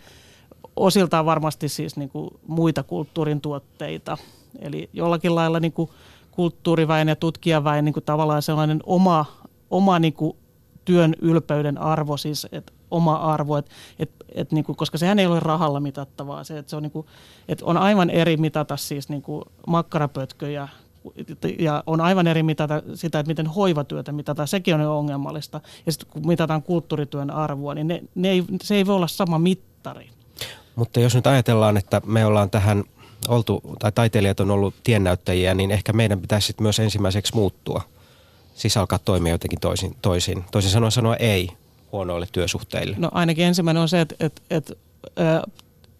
osiltaan varmasti siis niin kuin muita kulttuurin tuotteita. Eli jollakin lailla niin kuin kulttuuriväen ja tutkijaväen niin kuin tavallaan sellainen oma, oma niin kuin työn ylpeyden arvo, siis et oma arvo, et, et, et niin kuin, koska sehän ei ole rahalla mitattavaa. Se, että se on, niin kuin, et on aivan eri mitata siis niin kuin makkarapötköjä ja on aivan eri mitata sitä, että miten hoivatyötä mitataan, sekin on jo ongelmallista. Ja sitten kun mitataan kulttuurityön arvoa, niin ne, ne ei, se ei voi olla sama mittari. Mutta jos nyt ajatellaan, että me ollaan tähän oltu, tai taiteilijat on ollut tiennäyttäjiä, niin ehkä meidän pitäisi sitten myös ensimmäiseksi muuttua. Siis alkaa toimia jotenkin toisin. Toisin, toisin sanoen sanoa ei huonoille työsuhteille. No ainakin ensimmäinen on se, että, että, että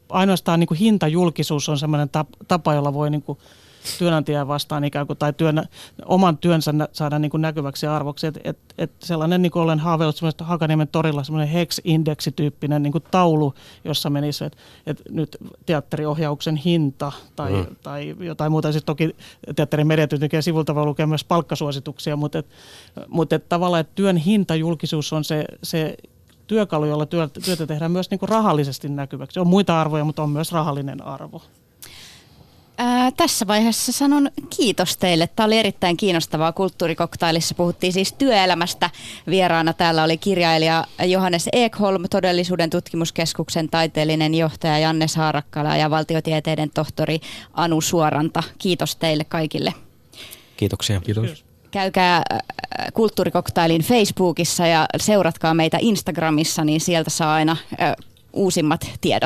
ainoastaan niin kuin hintajulkisuus on sellainen tapa, jolla voi niin kuin työnantajaa vastaan ikään kuin, tai työn, oman työnsä saada niin kuin näkyväksi ja arvoksi. Et, et, et sellainen, niin kuin olen haaveillut semmoista Hakaniemen torilla, semmoinen Hex-indeksityyppinen niin kuin taulu, jossa menisi, että et nyt teatteriohjauksen hinta tai, mm. tai jotain muuta. Siis toki teatterin mediatyöntekijän sivulta voi lukea myös palkkasuosituksia, mutta, et, mutta et tavallaan että työn hintajulkisuus on se, se työkalu, jolla työtä tehdään myös niin kuin rahallisesti näkyväksi. On muita arvoja, mutta on myös rahallinen arvo. Ää, tässä vaiheessa sanon kiitos teille. Tämä oli erittäin kiinnostavaa. Kulttuurikoktailissa puhuttiin siis työelämästä. Vieraana täällä oli kirjailija Johannes Ekholm, todellisuuden tutkimuskeskuksen taiteellinen johtaja Janne Saarakkala ja valtiotieteiden tohtori Anu Suoranta. Kiitos teille kaikille. Kiitoksia. Kiitos. Käykää Kulttuurikoktailin Facebookissa ja seuratkaa meitä Instagramissa, niin sieltä saa aina uusimmat tiedot.